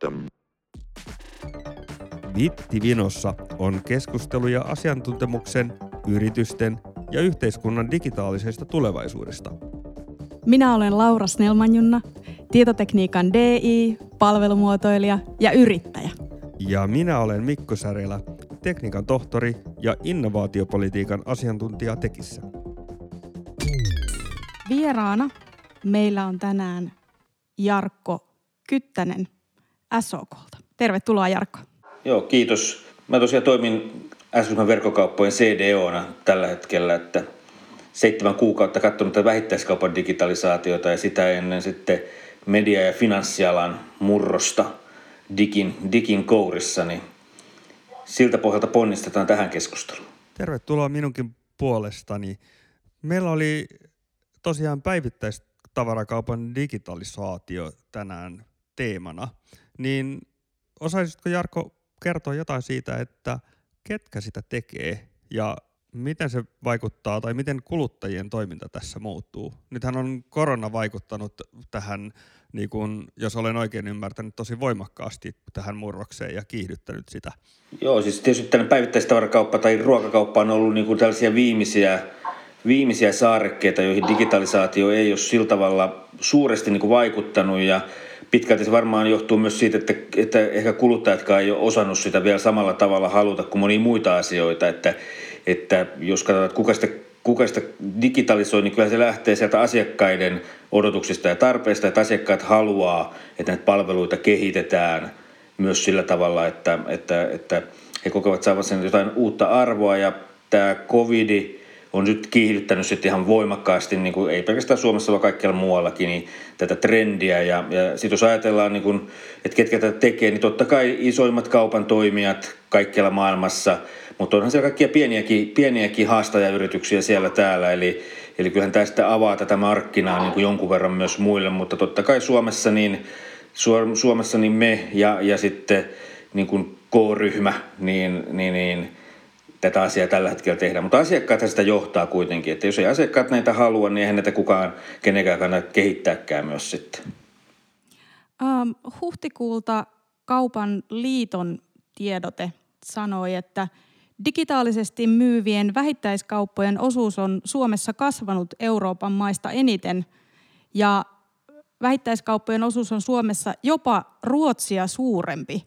Bottom. Vittivinossa on keskusteluja asiantuntemuksen, yritysten ja yhteiskunnan digitaalisesta tulevaisuudesta. Minä olen Laura Snellmanjunna, tietotekniikan DI, palvelumuotoilija ja yrittäjä. Ja minä olen Mikko Särjelä, tekniikan tohtori ja innovaatiopolitiikan asiantuntija Tekissä. Vieraana meillä on tänään Jarkko Kyttänen SOKlta. Tervetuloa Jarkko. Joo, kiitos. Mä tosiaan toimin s verkkokauppojen CDOna tällä hetkellä, että seitsemän kuukautta katsonut tätä vähittäiskaupan digitalisaatiota ja sitä ennen sitten media- ja finanssialan murrosta digin, digin kourissa, niin siltä pohjalta ponnistetaan tähän keskusteluun. Tervetuloa minunkin puolestani. Meillä oli tosiaan päivittäistavarakaupan digitalisaatio tänään teemana, niin osaisitko Jarkko kertoa jotain siitä, että ketkä sitä tekee ja miten se vaikuttaa tai miten kuluttajien toiminta tässä muuttuu? Nythän on korona vaikuttanut tähän, niin kuin, jos olen oikein ymmärtänyt, tosi voimakkaasti tähän murrokseen ja kiihdyttänyt sitä. Joo, siis tietysti tällainen päivittäistavarakauppa tai ruokakauppa on ollut niin kuin tällaisia viimeisiä, viimeisiä saarekkeita, joihin digitalisaatio ei ole sillä tavalla suuresti niin kuin vaikuttanut. Ja pitkälti se varmaan johtuu myös siitä, että, että ehkä kuluttajatkaan ei ole osannut sitä vielä samalla tavalla haluta kuin monia muita asioita, että, että jos katsotaan, että kuka sitä, kuka sitä digitalisoi, niin kyllä se lähtee sieltä asiakkaiden odotuksista ja tarpeista, että asiakkaat haluaa, että näitä palveluita kehitetään myös sillä tavalla, että, että, että he kokevat saavat sen jotain uutta arvoa. Ja tämä covidi on nyt kiihdyttänyt sitten ihan voimakkaasti, niin kuin, ei pelkästään Suomessa, vaan kaikkialla muuallakin, niin tätä trendiä. Ja, ja sitten jos ajatellaan, niin kuin, että ketkä tätä tekee, niin totta kai isoimmat kaupan toimijat kaikkialla maailmassa, mutta onhan siellä kaikkia pieniäkin, pieniäkin haastajayrityksiä siellä täällä, eli, eli kyllähän tästä avaa tätä markkinaa niin kuin jonkun verran myös muille, mutta totta kai Suomessa niin, Suomessa niin me ja, ja sitten niin kuin K-ryhmä, niin, niin, niin tätä asiaa tällä hetkellä tehdä. Mutta asiakkaat sitä johtaa kuitenkin, että jos ei asiakkaat näitä halua, niin eihän näitä kukaan kenenkään kannata kehittääkään myös sitten. Ähm, huhtikuulta kaupan liiton tiedote sanoi, että digitaalisesti myyvien vähittäiskauppojen osuus on Suomessa kasvanut Euroopan maista eniten ja vähittäiskauppojen osuus on Suomessa jopa Ruotsia suurempi.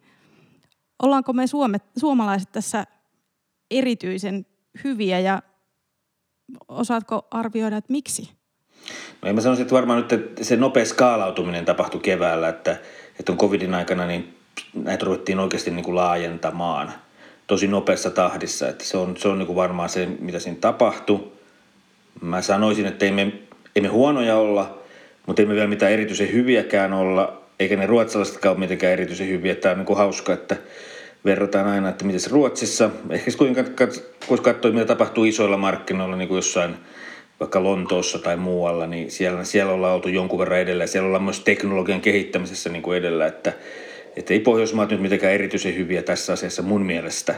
Ollaanko me suomalaiset tässä erityisen hyviä ja osaatko arvioida, että miksi? No mä sanoisin, että varmaan nyt että se nopea skaalautuminen tapahtui keväällä, että, että on covidin aikana niin näitä ruvettiin oikeasti niin kuin laajentamaan tosi nopeassa tahdissa. Että se on, se on niin kuin varmaan se, mitä siinä tapahtui. Mä sanoisin, että ei me, ei me huonoja olla, mutta ei me vielä mitään erityisen hyviäkään olla, eikä ne ruotsalaisetkaan ole mitenkään erityisen hyviä. Tämä on niin kuin hauska, että verrataan aina, että miten se Ruotsissa, ehkä kuinka kun katsoo, mitä tapahtuu isoilla markkinoilla, niin kuin jossain vaikka Lontoossa tai muualla, niin siellä, siellä ollaan oltu jonkun verran edellä. Siellä ollaan myös teknologian kehittämisessä niin kuin edellä, että, että ei Pohjoismaat nyt mitenkään erityisen hyviä tässä asiassa mun mielestä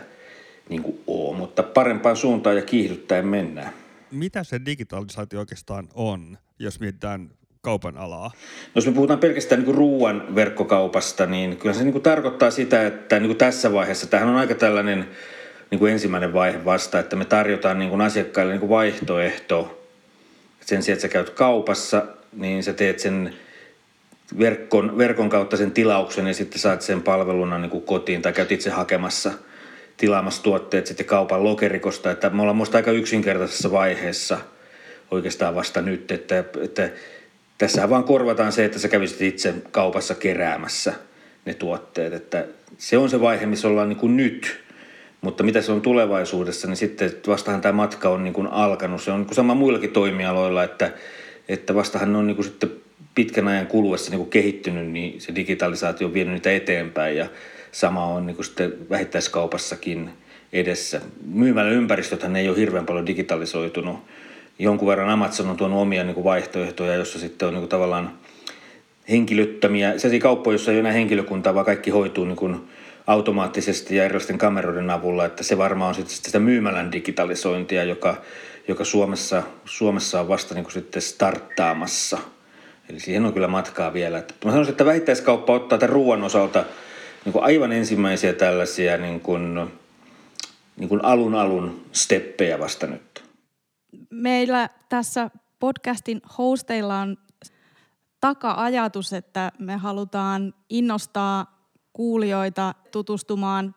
niin kuin ole, mutta parempaan suuntaan ja kiihdyttäen mennään. Mitä se digitalisaatio oikeastaan on, jos mietitään kaupan alaa? Jos me puhutaan pelkästään niin ruoan verkkokaupasta, niin kyllä se niin tarkoittaa sitä, että niin tässä vaiheessa, tähän on aika tällainen niin kuin ensimmäinen vaihe vasta, että me tarjotaan niin kuin asiakkaille niin kuin vaihtoehto. Sen sijaan, että sä käyt kaupassa, niin sä teet sen verkon, verkon kautta sen tilauksen ja sitten saat sen palveluna niin kuin kotiin tai käyt itse hakemassa tilaamassa tuotteet sitten kaupan lokerikosta. Että me ollaan muista aika yksinkertaisessa vaiheessa oikeastaan vasta nyt, että, että tässä vaan korvataan se, että sä kävisit itse kaupassa keräämässä ne tuotteet. Että se on se vaihe, missä ollaan niin kuin nyt. Mutta mitä se on tulevaisuudessa, niin sitten vastahan tämä matka on niin kuin alkanut. Se on niin kuin sama muillakin toimialoilla, että, että vastahan ne on niin kuin sitten pitkän ajan kuluessa niin kuin kehittynyt, niin se digitalisaatio on vienyt niitä eteenpäin ja sama on niin kuin sitten vähittäiskaupassakin edessä. Myymällä ympäristöthän ei ole hirveän paljon digitalisoitunut jonkun verran Amazon on tuonut omia niin kuin vaihtoehtoja, jossa sitten on niin kuin tavallaan henkilöttömiä, sellaisia kauppoja, joissa ei ole enää henkilökuntaa, vaan kaikki hoituu niin kuin automaattisesti ja erilaisten kameroiden avulla, että se varmaan on sitten sitä myymälän digitalisointia, joka, joka Suomessa, Suomessa on vasta niin kuin sitten starttaamassa. Eli siihen on kyllä matkaa vielä. Että mä sanoisin, että vähittäiskauppa ottaa tämän ruoan osalta niin kuin aivan ensimmäisiä tällaisia niin kuin, niin kuin alun alun steppejä vasta nyt. Meillä tässä podcastin hosteilla on taka-ajatus, että me halutaan innostaa kuulijoita tutustumaan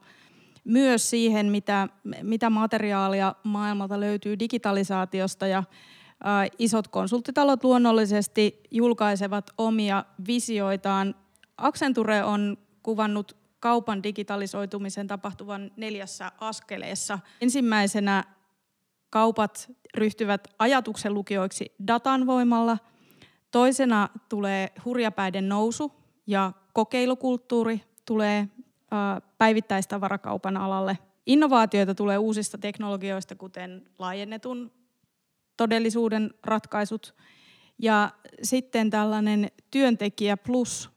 myös siihen, mitä, mitä materiaalia maailmalta löytyy digitalisaatiosta ja ä, isot konsulttitalot luonnollisesti julkaisevat omia visioitaan. Accenture on kuvannut kaupan digitalisoitumisen tapahtuvan neljässä askeleessa. Ensimmäisenä kaupat ryhtyvät ajatuksen lukijoiksi datan voimalla. Toisena tulee hurjapäiden nousu ja kokeilukulttuuri tulee päivittäistavarakaupan alalle. Innovaatioita tulee uusista teknologioista, kuten laajennetun todellisuuden ratkaisut. Ja sitten tällainen työntekijä plus,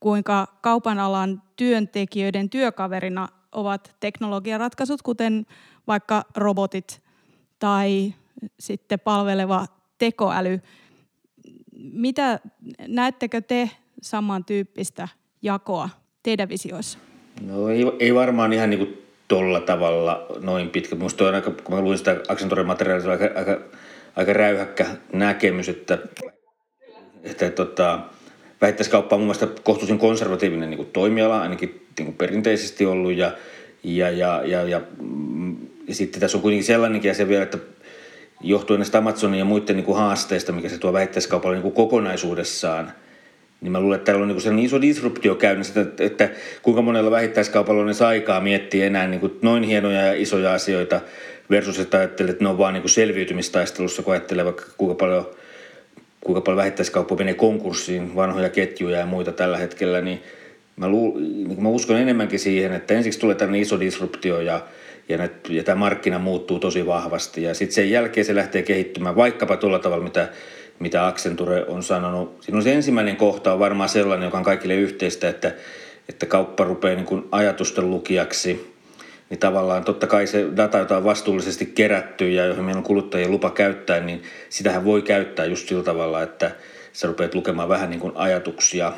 kuinka kaupan alan työntekijöiden työkaverina ovat teknologiaratkaisut, kuten vaikka robotit tai sitten palveleva tekoäly. Mitä näettekö te samantyyppistä jakoa teidän visioissa? No ei, ei varmaan ihan niin kuin tolla tavalla noin pitkä. Minusta on aika, kun mä luin sitä Accenturen materiaalia, aika, aika, aika räyhäkkä näkemys, että, että tota, vähittäiskauppa on mun mielestä kohtuullisen konservatiivinen niin kuin toimiala, ainakin niin kuin perinteisesti ollut. Ja, ja, ja, ja, ja, ja sitten tässä on kuitenkin sellainenkin asia vielä, että johtuen näistä Amazonin ja muiden niin kuin haasteista, mikä se tuo vähittäiskaupalle niin kuin kokonaisuudessaan – niin mä luulen, että täällä on niin sellainen iso disruptio käynnissä, että, että kuinka monella vähittäiskaupalla on aikaa miettiä enää niin kuin noin hienoja ja isoja asioita versus että ajattelee, että ne on vaan niin kuin selviytymistaistelussa, kun ajattelee vaikka kuinka paljon, kuinka paljon vähittäiskauppa menee konkurssiin, vanhoja ketjuja ja muita tällä hetkellä, niin mä, lu, niin mä uskon enemmänkin siihen, että ensiksi tulee tällainen iso disruptio ja, ja, ne, ja tämä markkina muuttuu tosi vahvasti ja sitten sen jälkeen se lähtee kehittymään vaikkapa tuolla tavalla, mitä mitä Accenture on sanonut. Siinä on se ensimmäinen kohta on varmaan sellainen, joka on kaikille yhteistä, että, että kauppa rupeaa niin kuin ajatusten lukijaksi. Niin tavallaan totta kai se data, jota on vastuullisesti kerätty ja johon meillä on kuluttajien lupa käyttää, niin sitähän voi käyttää just sillä tavalla, että sä rupeat lukemaan vähän niin kuin ajatuksia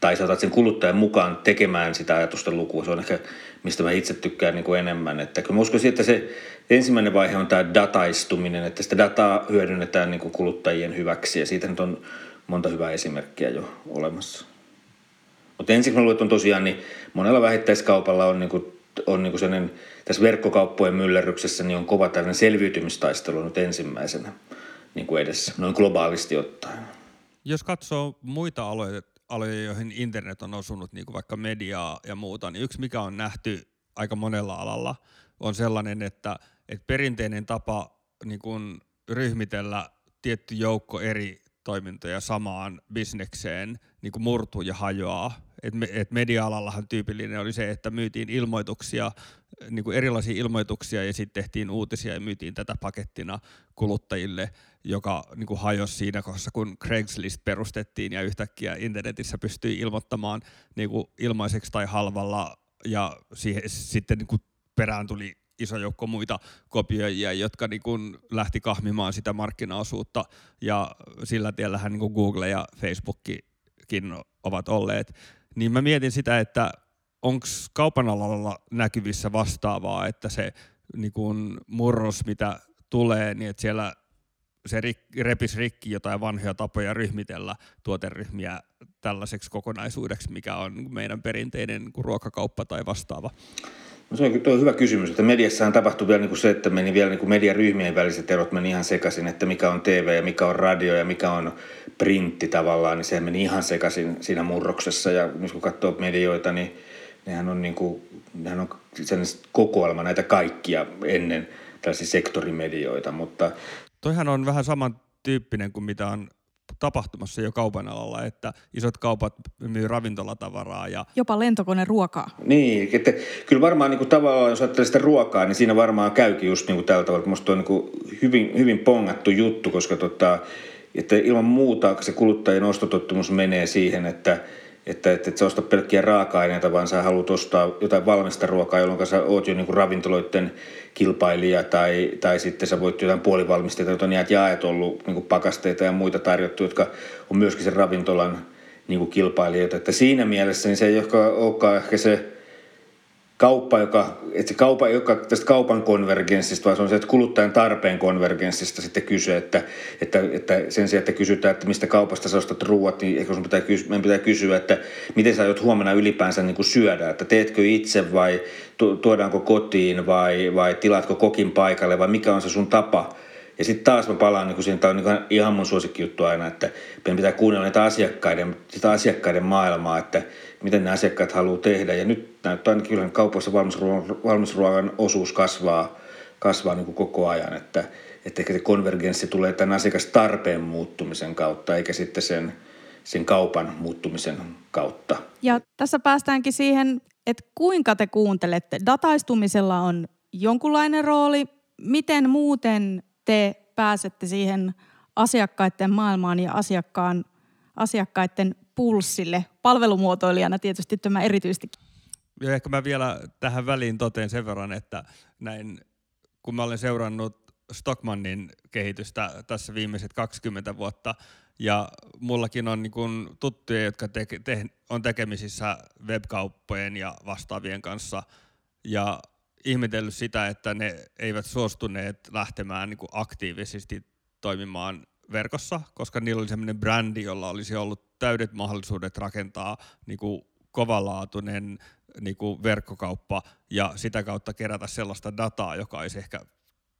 tai sä otat sen kuluttajan mukaan tekemään sitä ajatusten lukua. Se on ehkä, mistä mä itse tykkään niin kuin enemmän. Että mä uskoisin, että se ensimmäinen vaihe on tämä dataistuminen, että sitä dataa hyödynnetään niin kuin kuluttajien hyväksi ja siitä nyt on monta hyvää esimerkkiä jo olemassa. Mutta ensin mä luulen, on tosiaan, niin monella vähittäiskaupalla on, niin kuin, on niin kuin sellainen, tässä verkkokauppojen myllerryksessä niin on kova tällainen selviytymistaistelu nyt ensimmäisenä niin kuin edessä, noin globaalisti ottaen. Jos katsoo muita aloja, aloja, joihin internet on osunut, niin kuin vaikka mediaa ja muuta, niin yksi mikä on nähty aika monella alalla on sellainen, että, että perinteinen tapa niin kuin ryhmitellä tietty joukko eri toimintoja samaan bisnekseen niin kuin murtuu ja hajoaa. Et et media-alallahan tyypillinen oli se, että myytiin ilmoituksia, niin kuin erilaisia ilmoituksia ja sitten tehtiin uutisia ja myytiin tätä pakettina kuluttajille, joka niin kuin hajosi siinä kohdassa, kun Craigslist perustettiin ja yhtäkkiä internetissä pystyi ilmoittamaan niin kuin ilmaiseksi tai halvalla ja siihen sitten niin kuin perään tuli iso joukko muita kopioijia, jotka niin kuin lähti kahmimaan sitä markkinaosuutta ja sillä tiellähän niin kuin Google ja Facebookkin ovat olleet. Niin mä mietin sitä, että onko kaupan alalla näkyvissä vastaavaa, että se niin kuin murros, mitä tulee, niin että siellä se rik, repis rikki jotain vanhoja tapoja ryhmitellä tuoteryhmiä tällaiseksi kokonaisuudeksi, mikä on meidän perinteinen niin ruokakauppa tai vastaava. No se on, on hyvä kysymys, että mediassahan tapahtui vielä niin kuin se, että meni vielä niin kuin mediaryhmien väliset erot meni ihan sekaisin, että mikä on TV ja mikä on radio ja mikä on printti tavallaan, niin se meni ihan sekaisin siinä murroksessa. Ja nyt kun katsoo medioita, niin nehän on, niin kuin, nehän on sen kokoelma näitä kaikkia ennen tällaisia sektorimedioita, mutta... Toihan on vähän samantyyppinen kuin mitä on tapahtumassa jo kaupan alalla, että isot kaupat myy ravintolatavaraa. Ja... Jopa lentokone ruokaa. Niin, että kyllä varmaan niin kuin tavallaan, jos ajattelee sitä ruokaa, niin siinä varmaan käykin just niin kuin tällä tavalla. Minusta on niin kuin hyvin, hyvin pongattu juttu, koska tota, että ilman muuta se kuluttajien ostotottumus menee siihen, että, että, että et sä ostat pelkkiä raaka-aineita, vaan sä haluat ostaa jotain valmista ruokaa, jolloin sä oot jo niin ravintoloiden kilpailija tai, tai sitten sä voit jotain puolivalmisteita, joita on jaet ollut niin pakasteita ja muita tarjottu, jotka on myöskin sen ravintolan niin kilpailijoita. Että siinä mielessä niin se ei olekaan ehkä se kauppa, joka, että se kaupa, joka tästä kaupan konvergenssista, vaan se on se, että kuluttajan tarpeen konvergenssista sitten kysyä, että, että, että sen sijaan, että kysytään, että mistä kaupasta sä ostat ruuat, niin ehkä sun pitää, meidän pitää kysyä, että miten sä aiot huomenna ylipäänsä niin kuin syödä, että teetkö itse vai tuodaanko kotiin vai, vai tilaatko kokin paikalle vai mikä on se sun tapa. Ja sitten taas mä palaan niin siihen, tämä on niin ihan mun juttu aina, että meidän pitää kuunnella niitä asiakkaiden, sitä asiakkaiden maailmaa, että miten ne asiakkaat haluaa tehdä. Ja nyt näyttää ainakin kyllä kaupoissa valmisruoan, valmisruoan osuus kasvaa, kasvaa niin kuin koko ajan, että, että ehkä se konvergenssi tulee tämän asiakastarpeen muuttumisen kautta, eikä sitten sen, sen kaupan muuttumisen kautta. Ja tässä päästäänkin siihen, että kuinka te kuuntelette. Dataistumisella on jonkunlainen rooli. Miten muuten te pääsette siihen asiakkaiden maailmaan ja asiakkaan, asiakkaiden pulssille. Palvelumuotoilijana tietysti tämä erityisesti. Ja ehkä mä vielä tähän väliin toteen sen verran, että näin, kun mä olen seurannut Stockmannin kehitystä tässä viimeiset 20 vuotta, ja mullakin on niin kun tuttuja, jotka te- te- on tekemisissä webkauppojen ja vastaavien kanssa, ja ihmetellyt sitä, että ne eivät suostuneet lähtemään niin aktiivisesti toimimaan verkossa, koska niillä oli sellainen brändi, jolla olisi ollut täydet mahdollisuudet rakentaa niin kuin kovalaatuinen niin kuin verkkokauppa ja sitä kautta kerätä sellaista dataa, joka olisi ehkä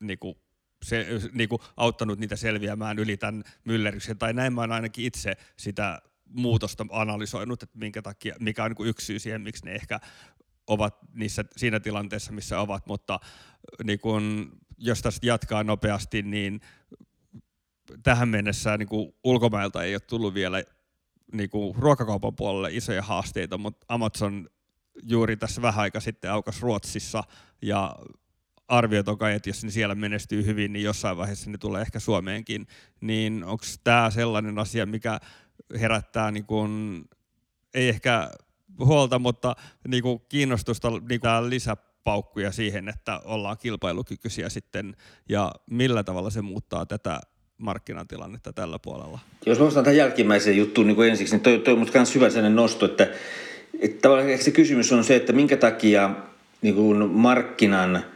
niin kuin, se, niin kuin auttanut niitä selviämään yli tämän myllerryksen. Tai näin mä olen ainakin itse sitä muutosta analysoinut, että minkä takia, mikä on niin yksi syy siihen, miksi ne ehkä ovat niissä, siinä tilanteessa, missä ovat, mutta niin kun, jos tästä jatkaa nopeasti, niin tähän mennessä niin kuin ulkomailta ei ole tullut vielä niin kuin ruokakaupan puolelle isoja haasteita, mutta Amazon juuri tässä vähän aika sitten aukas Ruotsissa ja arviot on kai, että jos ne siellä menestyy hyvin, niin jossain vaiheessa ne tulee ehkä Suomeenkin, niin onko tämä sellainen asia, mikä herättää niin kuin, ei ehkä huolta, mutta niin kuin kiinnostusta niin kuin lisäpaukkuja siihen, että ollaan kilpailukykyisiä sitten ja millä tavalla se muuttaa tätä markkinatilannetta tällä puolella? Jos nostan tähän jälkimmäiseen juttuun niin kuin ensiksi, niin toi, toi on myös hyvä sellainen nosto, että, että tavallaan se kysymys on se, että minkä takia niin kuin markkinan –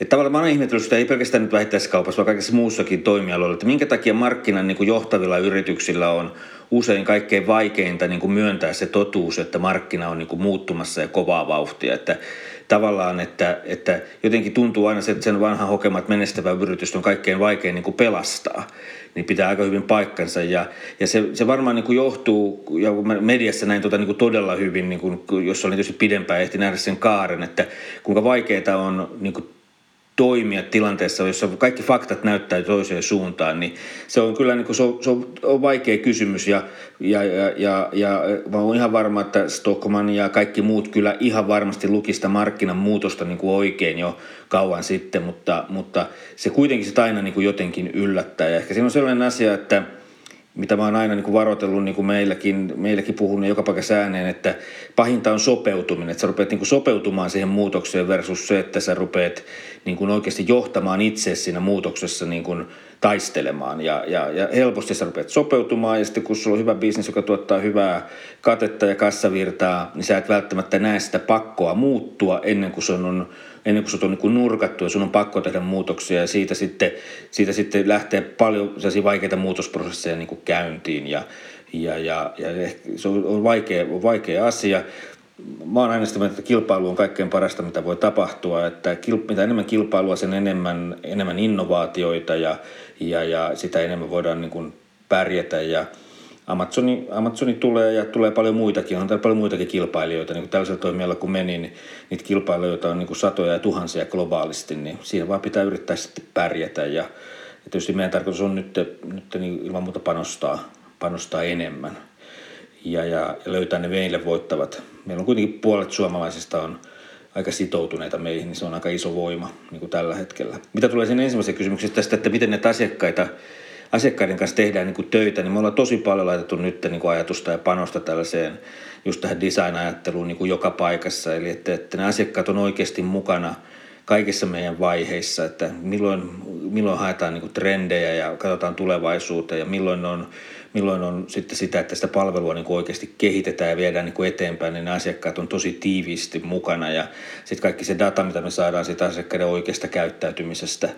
että tavallaan mä oon ihmetellyt sitä ei pelkästään nyt vähittäiskaupassa, vaan kaikessa muussakin toimialoilla, että minkä takia markkinan niin kuin johtavilla yrityksillä on usein kaikkein vaikeinta niin kuin myöntää se totuus, että markkina on niin kuin muuttumassa ja kovaa vauhtia. Että tavallaan, että, että jotenkin tuntuu aina se, että sen vanhan hokemat menestävä yritys on kaikkein vaikein niin kuin pelastaa niin pitää aika hyvin paikkansa. Ja, ja se, se varmaan niin kuin johtuu, ja mediassa näin tota, niin kuin todella hyvin, niin kuin, jos oli tietysti pidempään ehti nähdä sen kaaren, että kuinka vaikeaa on niin kuin toimia tilanteessa, jossa kaikki faktat näyttää toiseen suuntaan, niin se on kyllä niin kuin, se on, se on, vaikea kysymys ja, ja, ja, ja, ja mä olen ihan varma, että Stockman ja kaikki muut kyllä ihan varmasti lukista markkinan muutosta niin kuin oikein jo kauan sitten, mutta, mutta se kuitenkin sitä aina niin kuin jotenkin yllättää. Ja ehkä siinä on sellainen asia, että – mitä mä oon aina niin kuin varoitellut niin kuin meilläkin, meilläkin puhunut joka paikassa ääneen, että pahinta on sopeutuminen. Että sä rupeat niin kuin sopeutumaan siihen muutokseen versus se, että sä rupeat niin kuin oikeasti johtamaan itse siinä muutoksessa niin kuin taistelemaan. Ja, ja, ja helposti sä rupeat sopeutumaan ja sitten kun sulla on hyvä bisnes, joka tuottaa hyvää katetta ja kassavirtaa, niin sä et välttämättä näe sitä pakkoa muuttua ennen kuin se on ennen kuin sut on niin nurkattu ja sun on pakko tehdä muutoksia ja siitä sitten, siitä sitten lähtee paljon sellaisia vaikeita muutosprosesseja niin kuin käyntiin ja, ja, ja, ja se on vaikea, on vaikea asia. Mä oon aina sitä mieltä, että kilpailu on kaikkein parasta, mitä voi tapahtua. Että mitä enemmän kilpailua, sen enemmän, enemmän innovaatioita ja, ja, ja sitä enemmän voidaan niin kuin pärjätä. Ja, Amazoni, Amazoni tulee ja tulee paljon muitakin, on paljon muitakin kilpailijoita, niin kuin tällaisella toimialalla kun meni, niin niitä kilpailijoita on niin kuin satoja ja tuhansia globaalisti, niin siinä vaan pitää yrittää sitten pärjätä ja, ja tietysti meidän tarkoitus on nyt, nyt niin ilman muuta panostaa, panostaa enemmän ja, ja, ja löytää ne meille voittavat. Meillä on kuitenkin puolet suomalaisista on aika sitoutuneita meihin, niin se on aika iso voima niin kuin tällä hetkellä. Mitä tulee sen ensimmäiseen kysymykseen tästä, että miten näitä asiakkaita asiakkaiden kanssa tehdään niin kuin töitä, niin me ollaan tosi paljon laitettu nyt niin kuin ajatusta ja panosta tällaiseen just tähän design-ajatteluun niin kuin joka paikassa. Eli että, että ne asiakkaat on oikeasti mukana kaikissa meidän vaiheissa, että milloin, milloin haetaan niin kuin trendejä ja katsotaan tulevaisuuteen ja milloin on milloin on sitten sitä, että sitä palvelua niin kuin oikeasti kehitetään ja viedään niin kuin eteenpäin, niin ne asiakkaat on tosi tiiviisti mukana ja sitten kaikki se data, mitä me saadaan siitä asiakkaiden oikeasta käyttäytymisestä,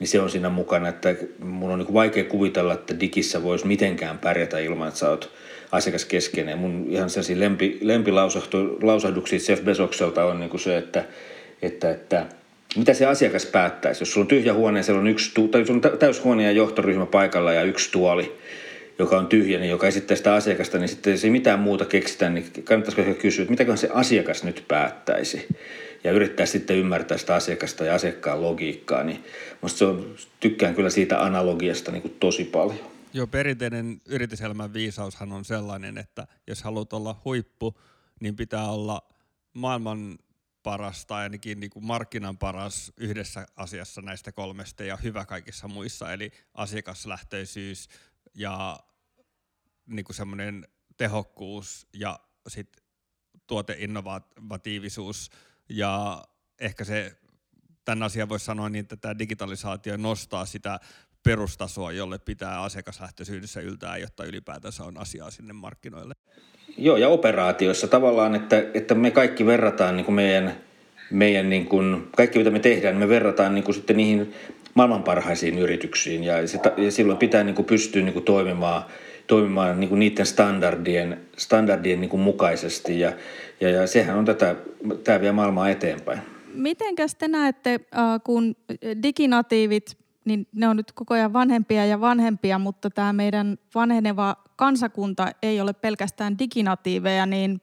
niin se on siinä mukana, että mun on niin vaikea kuvitella, että digissä voisi mitenkään pärjätä ilman, että sä oot asiakaskeskeinen. Mun ihan sellaisia lempi, lempilausahduksia Jeff Bezokselta on niin kuin se, että, että, että mitä se asiakas päättäisi. Jos sulla on tyhjä huone, siellä on yksi, tai on täyshuone ja johtoryhmä paikalla ja yksi tuoli, joka on tyhjä, niin joka esittää sitä asiakasta, niin sitten jos ei mitään muuta keksitä, niin kannattaisiko kysyä, että mitäköhän se asiakas nyt päättäisi ja yrittää sitten ymmärtää sitä asiakasta ja asiakkaan logiikkaa, niin musta se on, tykkään kyllä siitä analogiasta niin kuin tosi paljon. Joo, perinteinen yrityselämän viisaushan on sellainen, että jos haluat olla huippu, niin pitää olla maailman paras tai ainakin niin kuin markkinan paras yhdessä asiassa näistä kolmesta ja hyvä kaikissa muissa, eli asiakaslähtöisyys ja niin kuin semmoinen tehokkuus ja sitten tuoteinnovatiivisuus ja ehkä se, tämän asian voisi sanoa niin, että tämä digitalisaatio nostaa sitä perustasoa, jolle pitää asiakaslähtöisyydessä yltää, jotta ylipäätänsä on asiaa sinne markkinoille. Joo, ja operaatioissa tavallaan, että, että me kaikki verrataan niin kuin meidän, meidän niin kuin, kaikki mitä me tehdään, me verrataan niin kuin sitten niihin maailman parhaisiin yrityksiin, ja, se, ja silloin pitää niin kuin pystyä niin kuin toimimaan – toimimaan niin kuin niiden standardien, standardien niin kuin mukaisesti ja, ja, ja sehän on tätä, tämä vie maailmaa eteenpäin. Mitenkäs te näette, kun diginatiivit, niin ne on nyt koko ajan vanhempia ja vanhempia, mutta tämä meidän vanheneva kansakunta ei ole pelkästään diginatiiveja, niin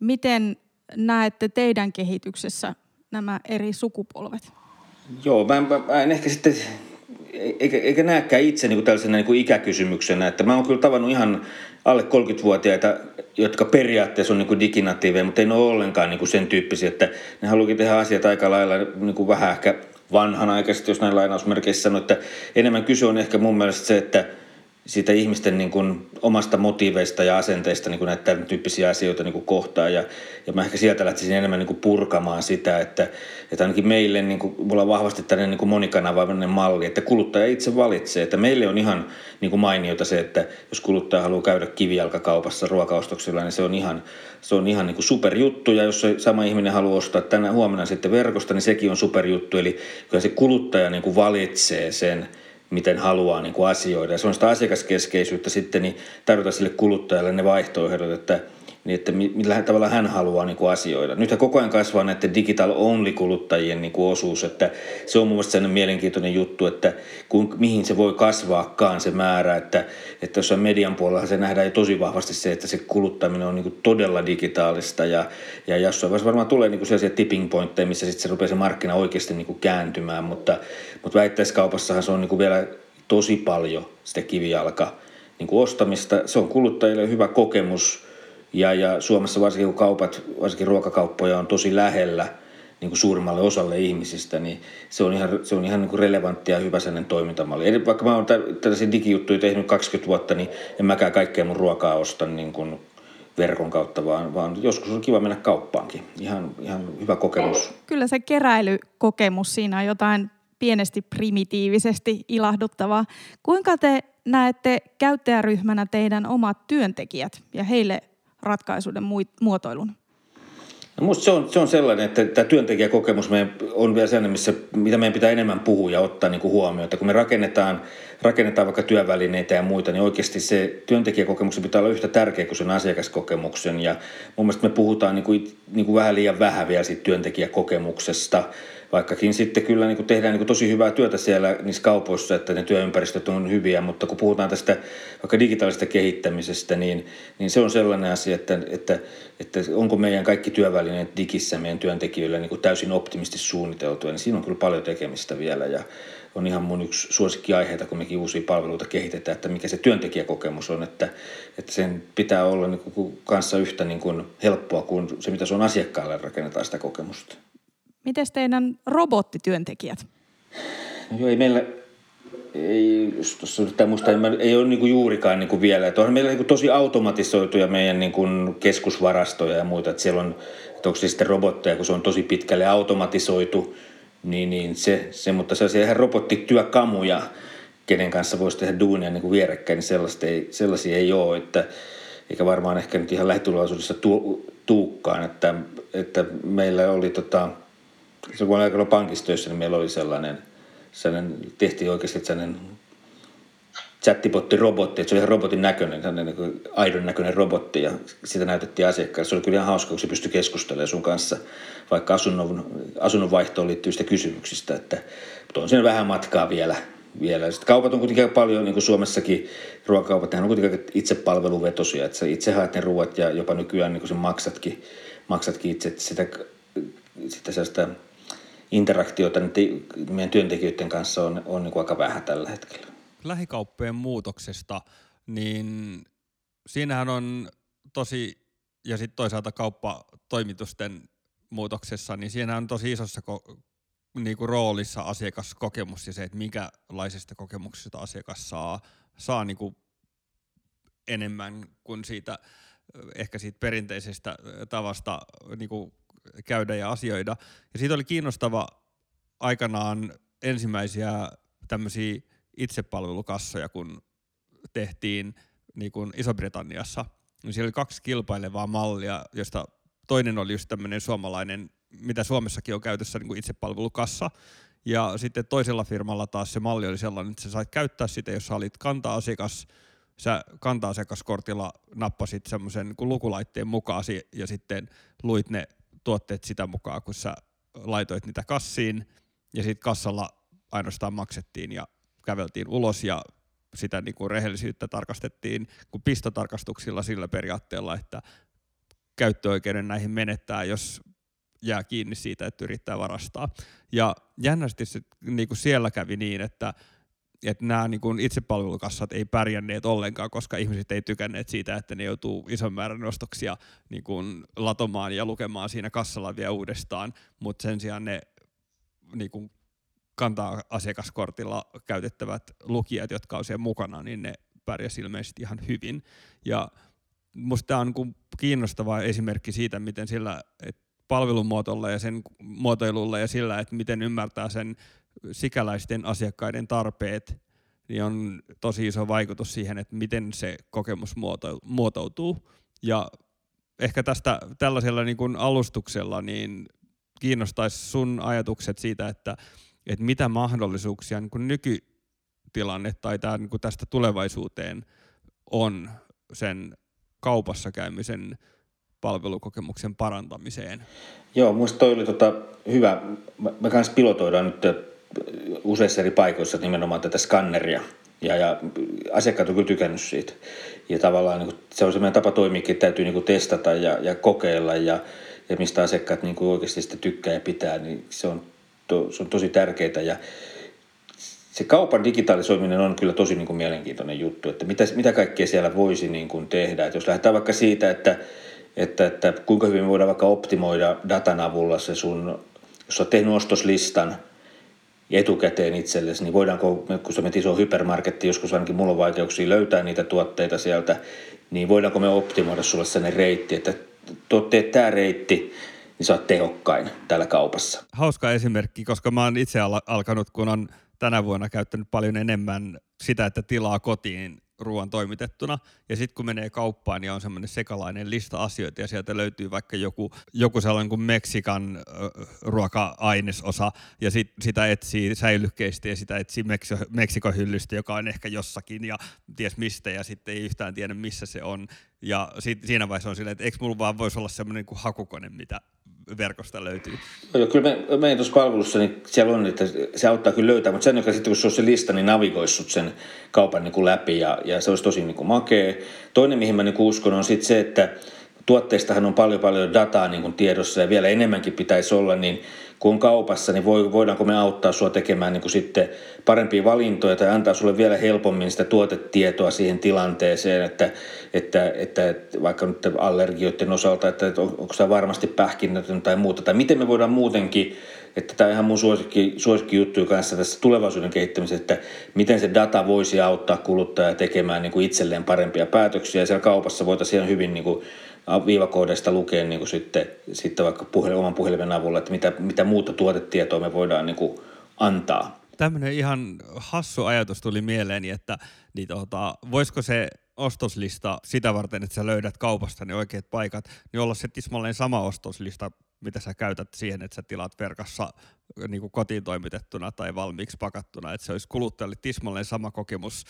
miten näette teidän kehityksessä nämä eri sukupolvet? Joo, mä, mä, mä en ehkä sitten eikä, eikä näekään itse niin kuin tällaisena niin kuin ikäkysymyksenä. Että mä oon kyllä tavannut ihan alle 30-vuotiaita, jotka periaatteessa on niin kuin diginatiiveja, mutta ei ne ole ollenkaan niin kuin sen tyyppisiä, että ne haluakin tehdä asiat aika lailla niin kuin vähän ehkä vanhanaikaisesti, jos näin lainausmerkeissä sanoo, että enemmän kyse on ehkä mun mielestä se, että – siitä ihmisten niin kuin omasta motiiveista ja asenteista niin kuin näitä tämän tyyppisiä asioita niin kuin kohtaa. Ja, ja mä ehkä sieltä lähtisin enemmän niin kuin purkamaan sitä, että, että ainakin meille, niin kuin, mulla on vahvasti tällainen niin kuin monikanavainen malli, että kuluttaja itse valitsee. Että meille on ihan niin kuin mainiota se, että jos kuluttaja haluaa käydä kivijalkakaupassa ruokaostoksilla, niin se on ihan, se on ihan niin kuin superjuttu. Ja jos se sama ihminen haluaa ostaa tänä huomenna sitten verkosta, niin sekin on superjuttu. Eli kyllä se kuluttaja niin kuin valitsee sen, miten haluaa niin kuin asioida. Ja se on sitä asiakaskeskeisyyttä sitten, niin tarjota sille kuluttajalle ne vaihtoehdot, että niin että millä tavalla hän haluaa niin kuin asioida. Nyt koko ajan kasvaa näiden digital only kuluttajien niin kuin osuus, että se on mun mielestä sellainen mielenkiintoinen juttu, että kun, mihin se voi kasvaakaan se määrä, että, että jossain median puolella se nähdään jo tosi vahvasti se, että se kuluttaminen on niin kuin todella digitaalista ja, ja jossain vaiheessa varmaan tulee niin kuin sellaisia tipping pointteja, missä sitten se rupeaa se markkina oikeasti niin kuin kääntymään, mutta, mutta väittäiskaupassahan se on niin kuin vielä tosi paljon sitä kivijalka niin kuin ostamista. Se on kuluttajille hyvä kokemus, ja, ja Suomessa varsinkin kun kaupat, varsinkin ruokakauppoja on tosi lähellä niin kuin suurimmalle osalle ihmisistä, niin se on ihan, se on ihan niin kuin relevantti ja hyvä sellainen toimintamalli. Eli vaikka mä oon tällaisia digijuttuja tehnyt 20 vuotta, niin en mäkään kaikkea mun ruokaa osta niin kuin verkon kautta, vaan, vaan joskus on kiva mennä kauppaankin. Ihan, ihan hyvä kokemus. Kyllä se keräilykokemus siinä on jotain pienesti primitiivisesti ilahduttavaa. Kuinka te näette käyttäjäryhmänä teidän omat työntekijät ja heille ratkaisuiden muotoilun? No musta se on, se on sellainen, että tämä työntekijäkokemus meidän on vielä sellainen, missä, mitä meidän pitää enemmän puhua ja ottaa niin kuin huomioon. Että kun me rakennetaan, rakennetaan vaikka työvälineitä ja muita, niin oikeasti se työntekijäkokemus pitää olla yhtä tärkeä kuin sen asiakaskokemuksen. Ja mun mielestä me puhutaan niin kuin, niin kuin vähän liian vähän vielä siitä työntekijäkokemuksesta vaikkakin sitten kyllä niin kuin tehdään niin kuin tosi hyvää työtä siellä niissä kaupoissa, että ne työympäristöt on hyviä, mutta kun puhutaan tästä vaikka digitaalisesta kehittämisestä, niin, niin se on sellainen asia, että, että, että onko meidän kaikki työvälineet digissä meidän työntekijöille niin kuin täysin optimisti suunniteltuja, niin siinä on kyllä paljon tekemistä vielä ja on ihan mun yksi suosikkiaiheita, kun mekin uusia palveluita kehitetään, että mikä se työntekijäkokemus on, että, että sen pitää olla niin kuin kanssa yhtä niin kuin helppoa kuin se, mitä se on asiakkaalle rakennetaan sitä kokemusta. Miten teidän robottityöntekijät? No joo, ei meillä, ei, tuossa yrittää muista, ei, ei ole niin juurikaan niin vielä. Että onhan meillä niin tosi automatisoituja meidän niin kuin keskusvarastoja ja muita. Että siellä on, että onko se sitten robotteja, kun se on tosi pitkälle automatisoitu, niin, niin se, se, mutta sellaisia ihan robottityökamuja, kenen kanssa voisi tehdä duunia niin kuin vierekkäin, niin sellaista ei, sellaisia ei ole. Että, eikä varmaan ehkä nyt ihan lähitulevaisuudessa tu, tuukkaan, että, että meillä oli tota, se kun aikana pankistöissä, niin meillä oli sellainen, sellainen tehtiin oikeasti sellainen chattibotti-robotti, että se oli ihan robotin näköinen, sellainen niin aidon näköinen robotti ja sitä näytettiin asiakkaalle. Se oli kyllä ihan hauska, kun se pystyi keskustelemaan sun kanssa, vaikka asunnon, asunnon vaihtoon liittyvistä kysymyksistä, että on siinä vähän matkaa vielä. vielä. Sitten kaupat on kuitenkin paljon, niin kuin Suomessakin ruokakaupat, on kuitenkin itsepalveluvetosia, että sä itse haet ne ruoat ja jopa nykyään niin kuin sen maksatkin, maksatkin itse, sitä, sitä sellaista interaktiota meidän työntekijöiden kanssa on, on niin kuin aika vähän tällä hetkellä. Lähikauppojen muutoksesta, niin siinähän on tosi, ja sitten toisaalta kauppatoimitusten muutoksessa, niin siinä on tosi isossa ko- niin kuin roolissa asiakaskokemus ja se, että minkälaisesta kokemuksesta asiakas saa, saa niin kuin enemmän kuin siitä ehkä siitä perinteisestä tavasta niin kuin käydä ja asioida. Ja siitä oli kiinnostava aikanaan ensimmäisiä tämmöisiä itsepalvelukassoja, kun tehtiin niin kuin Iso-Britanniassa. Niin siellä oli kaksi kilpailevaa mallia, josta toinen oli just tämmöinen suomalainen, mitä Suomessakin on käytössä niin kuin itsepalvelukassa. Ja sitten toisella firmalla taas se malli oli sellainen, että sä sait käyttää sitä, jos sä olit kanta-asiakas, sä kanta-asiakaskortilla nappasit semmoisen niin lukulaitteen mukaan ja sitten luit ne tuotteet sitä mukaan, kun sä laitoit niitä kassiin ja sitten kassalla ainoastaan maksettiin ja käveltiin ulos ja sitä niin kuin rehellisyyttä tarkastettiin kuin pistotarkastuksilla sillä periaatteella, että käyttöoikeuden näihin menettää, jos jää kiinni siitä, että yrittää varastaa. Ja jännästi se, niin kuin siellä kävi niin, että että nämä niin itsepalvelukassat ei pärjänneet ollenkaan, koska ihmiset ei tykänneet siitä, että ne joutuu ison määrän ostoksia niin latomaan ja lukemaan siinä kassalla vielä uudestaan, mutta sen sijaan ne niin kantaa asiakaskortilla käytettävät lukijat, jotka on siellä mukana, niin ne pärjäsivät ilmeisesti ihan hyvin. Ja musta tämä on niin kiinnostava esimerkki siitä, miten sillä että palvelumuotolla ja sen muotoilulla ja sillä, että miten ymmärtää sen sikäläisten asiakkaiden tarpeet, niin on tosi iso vaikutus siihen, että miten se kokemus muotoutuu. Ja ehkä tästä tällaisella niin kuin alustuksella niin kiinnostaisi sun ajatukset siitä, että, että mitä mahdollisuuksia niin kuin nykytilanne tai tämä, niin kuin tästä tulevaisuuteen on sen kaupassa käymisen palvelukokemuksen parantamiseen. Joo, minusta toi oli tota hyvä. Me kanssa pilotoidaan nyt useissa eri paikoissa nimenomaan tätä skanneria. Ja, ja asiakkaat on kyllä tykännyt siitä. Ja tavallaan niin kuin, se on sellainen tapa toimiikin, että täytyy niin kuin, testata ja, ja kokeilla ja, ja mistä asiakkaat niin kuin, oikeasti sitä tykkää ja pitää, niin se on, to, se on tosi tärkeää. Ja se kaupan digitalisoiminen on kyllä tosi niin kuin, mielenkiintoinen juttu, että mitä, mitä kaikkea siellä voisi niin kuin, tehdä. Että jos lähdetään vaikka siitä, että, että, että kuinka hyvin me voidaan vaikka optimoida datan avulla se sun, jos olet tehnyt ostoslistan – etukäteen itsellesi, niin voidaanko, kun sä menet iso hypermarketti, joskus ainakin mulla on vaikeuksia löytää niitä tuotteita sieltä, niin voidaanko me optimoida sulle sellainen reitti, että teet tämä reitti, niin sä oot tehokkain täällä kaupassa. Hauska esimerkki, koska mä oon itse alkanut, kun on tänä vuonna käyttänyt paljon enemmän sitä, että tilaa kotiin ruoan toimitettuna. Ja sitten kun menee kauppaan, niin on semmoinen sekalainen lista asioita ja sieltä löytyy vaikka joku, joku sellainen kuin Meksikan äh, ruoka-ainesosa ja sit, sitä etsii säilykkeistä ja sitä etsii Meksiko, Meksikon hyllystä, joka on ehkä jossakin ja ties mistä ja sitten ei yhtään tiedä missä se on. Ja sit, siinä vaiheessa on silleen, että eikö mulla vaan voisi olla semmoinen kuin hakukone, mitä verkosta löytyy. Joo, kyllä me, meidän tuossa palvelussa, niin siellä on, että se auttaa kyllä löytää, mutta sen joka sitten kun se on se lista, niin navigoissut sen kaupan niin kuin läpi ja, ja se olisi tosi niin kuin makea. Toinen, mihin mä niin kuin uskon, on sitten se, että tuotteistahan on paljon paljon dataa niin kuin tiedossa ja vielä enemmänkin pitäisi olla, niin kun on kaupassa, niin voidaanko me auttaa sinua tekemään niin kuin sitten parempia valintoja tai antaa sulle vielä helpommin sitä tuotetietoa siihen tilanteeseen, että, että, että vaikka nyt allergioiden osalta, että onko tämä varmasti pähkinnätön tai muuta, tai miten me voidaan muutenkin että tämä on ihan mun suosikki, suosikki juttu kanssa tässä tulevaisuuden kehittämisessä, että miten se data voisi auttaa kuluttajaa tekemään niin kuin itselleen parempia päätöksiä. Ja siellä kaupassa voitaisiin hyvin niin kuin viivakoodeista lukea niin kuin sitten, sitten vaikka puhelin, oman puhelimen avulla, että mitä, mitä muuta tuotetietoa me voidaan niin kuin antaa. Tämmöinen ihan hassu ajatus tuli mieleeni, että niin tota, voisiko se ostoslista sitä varten, että sä löydät kaupasta ne oikeat paikat, niin olla se tismalleen sama ostoslista, mitä sä käytät siihen, että sä tilaat verkassa niin kuin kotiin toimitettuna tai valmiiksi pakattuna, että se olisi kuluttajalle tismalleen sama kokemus,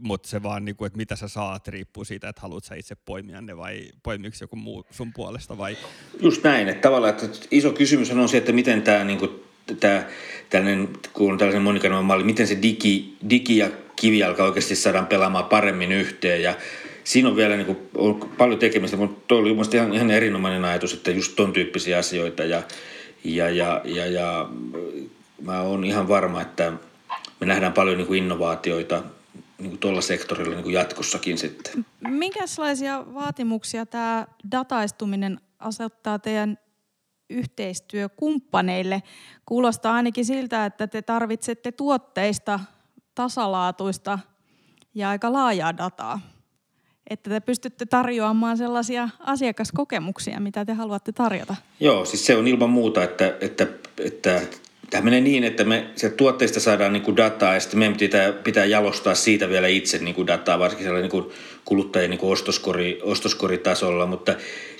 mutta se vaan, niin kuin, että mitä sä saat, riippuu siitä, että haluat sä itse poimia ne vai poimiksi joku muu sun puolesta vai? Just näin, että tavallaan että iso kysymys on se, että miten tämä niin kuin, tämä, tällainen, kun on tällainen monikanava malli, miten se digi, digi ja kivijalka oikeasti saadaan pelaamaan paremmin yhteen ja siinä on vielä niin kuin, on paljon tekemistä, mutta tuo oli mielestäni ihan, ihan erinomainen ajatus, että just ton tyyppisiä asioita ja, ja, ja, ja, ja mä oon ihan varma, että me nähdään paljon niin kuin innovaatioita niin kuin tuolla sektorilla niin kuin jatkossakin sitten. Minkälaisia vaatimuksia tämä dataistuminen asettaa teidän yhteistyökumppaneille? Kuulostaa ainakin siltä, että te tarvitsette tuotteista tasalaatuista ja aika laajaa dataa että te pystytte tarjoamaan sellaisia asiakaskokemuksia, mitä te haluatte tarjota. Joo, siis se on ilman muuta, että, että, että tämä menee niin, että me se tuotteista saadaan niin kuin dataa ja sitten meidän pitää, pitää jalostaa siitä vielä itse niin kuin dataa, varsinkin sellainen niin kuin kuluttajien niin kuin ostoskori, ostoskoritasolla, mutta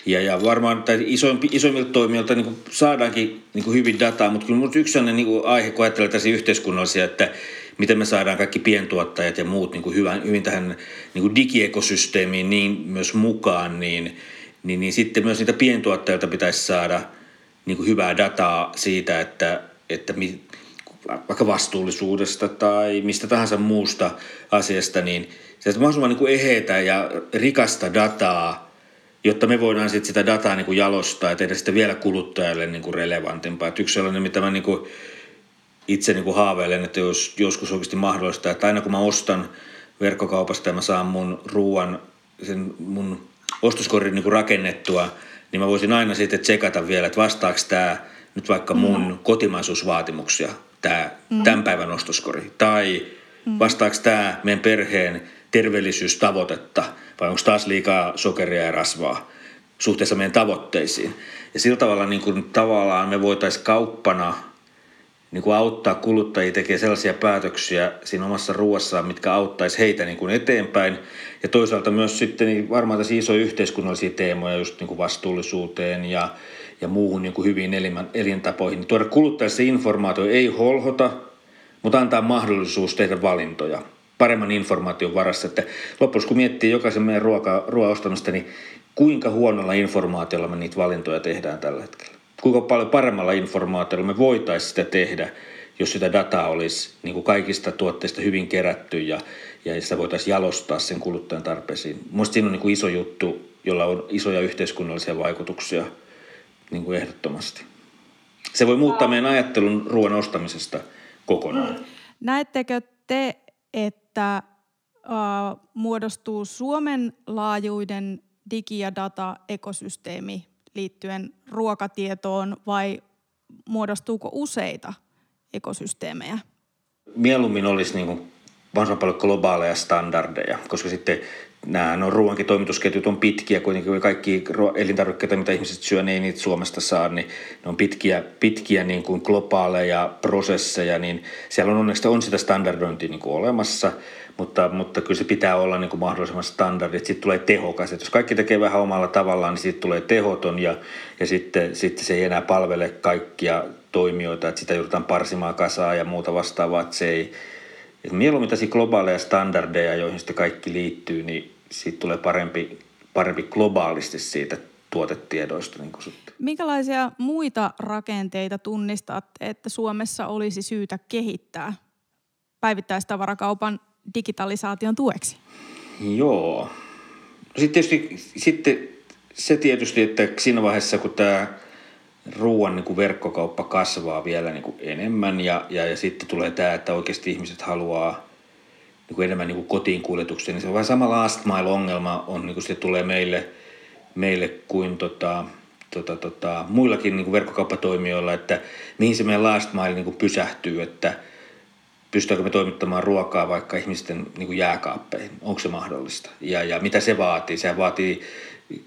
ja, ja varmaan tai isoimpi, isoimmilta toimijoilta niin kuin saadaankin niin kuin hyvin dataa, mutta kyllä yksi sellainen niin kuin aihe, kun ajattelee tässä yhteiskunnallisia, että miten me saadaan kaikki pientuottajat ja muut niin kuin hyvän, hyvin tähän niin kuin digiekosysteemiin niin myös mukaan, niin, niin, niin sitten myös niitä pientuottajilta pitäisi saada niin kuin hyvää dataa siitä, että, että mi, vaikka vastuullisuudesta tai mistä tahansa muusta asiasta, niin se on mahdollisimman niin kuin eheitä ja rikasta dataa, jotta me voidaan sitten sitä dataa niin kuin jalostaa ja tehdä sitä vielä kuluttajalle niin kuin relevantimpaa. Et yksi sellainen, mitä mä niin kuin itse niin kuin haaveilen, että jos joskus oikeasti mahdollista, että aina kun mä ostan verkkokaupasta ja mä saan mun ruoan, sen mun ostoskorin niin kuin rakennettua, niin mä voisin aina sitten tsekata vielä, että vastaako tämä nyt vaikka mun mm. kotimaisuusvaatimuksia, tämä mm. tämän päivän ostoskori, tai mm. vastaako tämä meidän perheen terveellisyystavoitetta, vai onko taas liikaa sokeria ja rasvaa suhteessa meidän tavoitteisiin. Ja sillä tavalla niin kuin, tavallaan me voitaisiin kauppana – niin kuin auttaa kuluttajia tekemään sellaisia päätöksiä siinä omassa ruoassaan, mitkä auttaisi heitä niin kuin eteenpäin. Ja toisaalta myös sitten niin varmaan tässä isoja yhteiskunnallisia teemoja just niin kuin vastuullisuuteen ja, ja muuhun niin kuin elimän, elintapoihin. Niin tuoda kuluttajille se informaatio ei holhota, mutta antaa mahdollisuus tehdä valintoja paremman informaation varassa. Että loppujen kun miettii jokaisen meidän ruoka, ruoaostamista, niin kuinka huonolla informaatiolla me niitä valintoja tehdään tällä hetkellä kuinka paljon paremmalla informaatiolla me voitaisiin sitä tehdä, jos sitä dataa olisi niin kuin kaikista tuotteista hyvin kerätty ja, ja sitä voitaisiin jalostaa sen kuluttajan tarpeisiin. Mielestäni siinä on niin kuin iso juttu, jolla on isoja yhteiskunnallisia vaikutuksia niin kuin ehdottomasti. Se voi muuttaa meidän ajattelun ruoan ostamisesta kokonaan. Mm. Näettekö te, että uh, muodostuu Suomen laajuinen digi- ja data-ekosysteemi liittyen ruokatietoon vai muodostuuko useita ekosysteemejä? Mieluummin olisi niin kuin mahdollisimman paljon globaaleja standardeja, koska sitten nämä no, ruoankin toimitusketjut on pitkiä, kuitenkin kaikki elintarvikkeita, mitä ihmiset syö, ne ei niitä Suomesta saa, niin ne on pitkiä, pitkiä niin kuin globaaleja prosesseja, niin siellä on onneksi on sitä standardointia niin kuin olemassa – mutta, mutta kyllä se pitää olla niin kuin mahdollisimman standardi, että sitten tulee tehokas. Että jos kaikki tekee vähän omalla tavallaan, niin sitten tulee tehoton ja, ja sitten, sitten se ei enää palvele kaikkia toimijoita, että sitä joudutaan parsimaan kasaa ja muuta vastaavaa, että se ei, että mieluummin tässä globaaleja standardeja, joihin sitten kaikki liittyy, niin siitä tulee parempi, parempi globaalisti siitä tuotetiedoista. Niin kuin Minkälaisia muita rakenteita tunnistatte, että Suomessa olisi syytä kehittää päivittäistavarakaupan digitalisaation tueksi? Joo. No sitten tietysti sitten se tietysti, että siinä vaiheessa kun tämä ruoan niin kuin verkkokauppa kasvaa vielä niin kuin enemmän ja, ja, ja sitten tulee tämä, että oikeasti ihmiset haluaa niin kuin enemmän niin kuin kotiin kuljetuksia, niin se on vähän sama last mile ongelma on, niin kuin se tulee meille, meille kuin tota, tota, tota, muillakin niin kuin verkkokauppatoimijoilla, että mihin se meidän last mile niin kuin pysähtyy, että pystytäänkö me toimittamaan ruokaa vaikka ihmisten niin kuin jääkaappeihin, onko se mahdollista? Ja, ja mitä se vaatii, se vaatii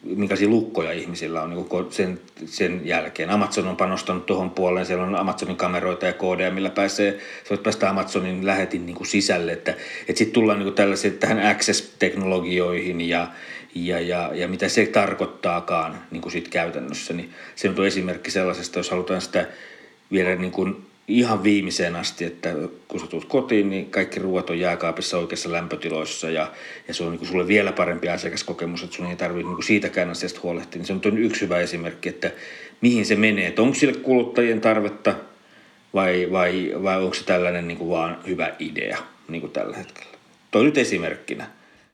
minkälaisia lukkoja ihmisillä on niin sen, sen jälkeen. Amazon on panostanut tuohon puoleen, siellä on Amazonin kameroita ja koodeja, millä pääsee, sä voit päästä Amazonin lähetin niin kuin sisälle, että, että sitten tullaan niin tällaisiin tähän access-teknologioihin ja, ja, ja, ja mitä se tarkoittaakaan niin kuin sit käytännössä, niin se on esimerkki sellaisesta, jos halutaan sitä vielä niin kuin ihan viimeiseen asti, että kun sä tulet kotiin, niin kaikki ruoat on jääkaapissa oikeassa lämpötiloissa ja, ja se on niin sulle vielä parempi asiakaskokemus, että sun ei tarvitse niin siitäkään asiasta huolehtia. Niin se on yksi hyvä esimerkki, että mihin se menee, että onko sille kuluttajien tarvetta vai, vai, vai onko se tällainen niin kuin vaan hyvä idea niin kuin tällä hetkellä. Toi nyt esimerkkinä.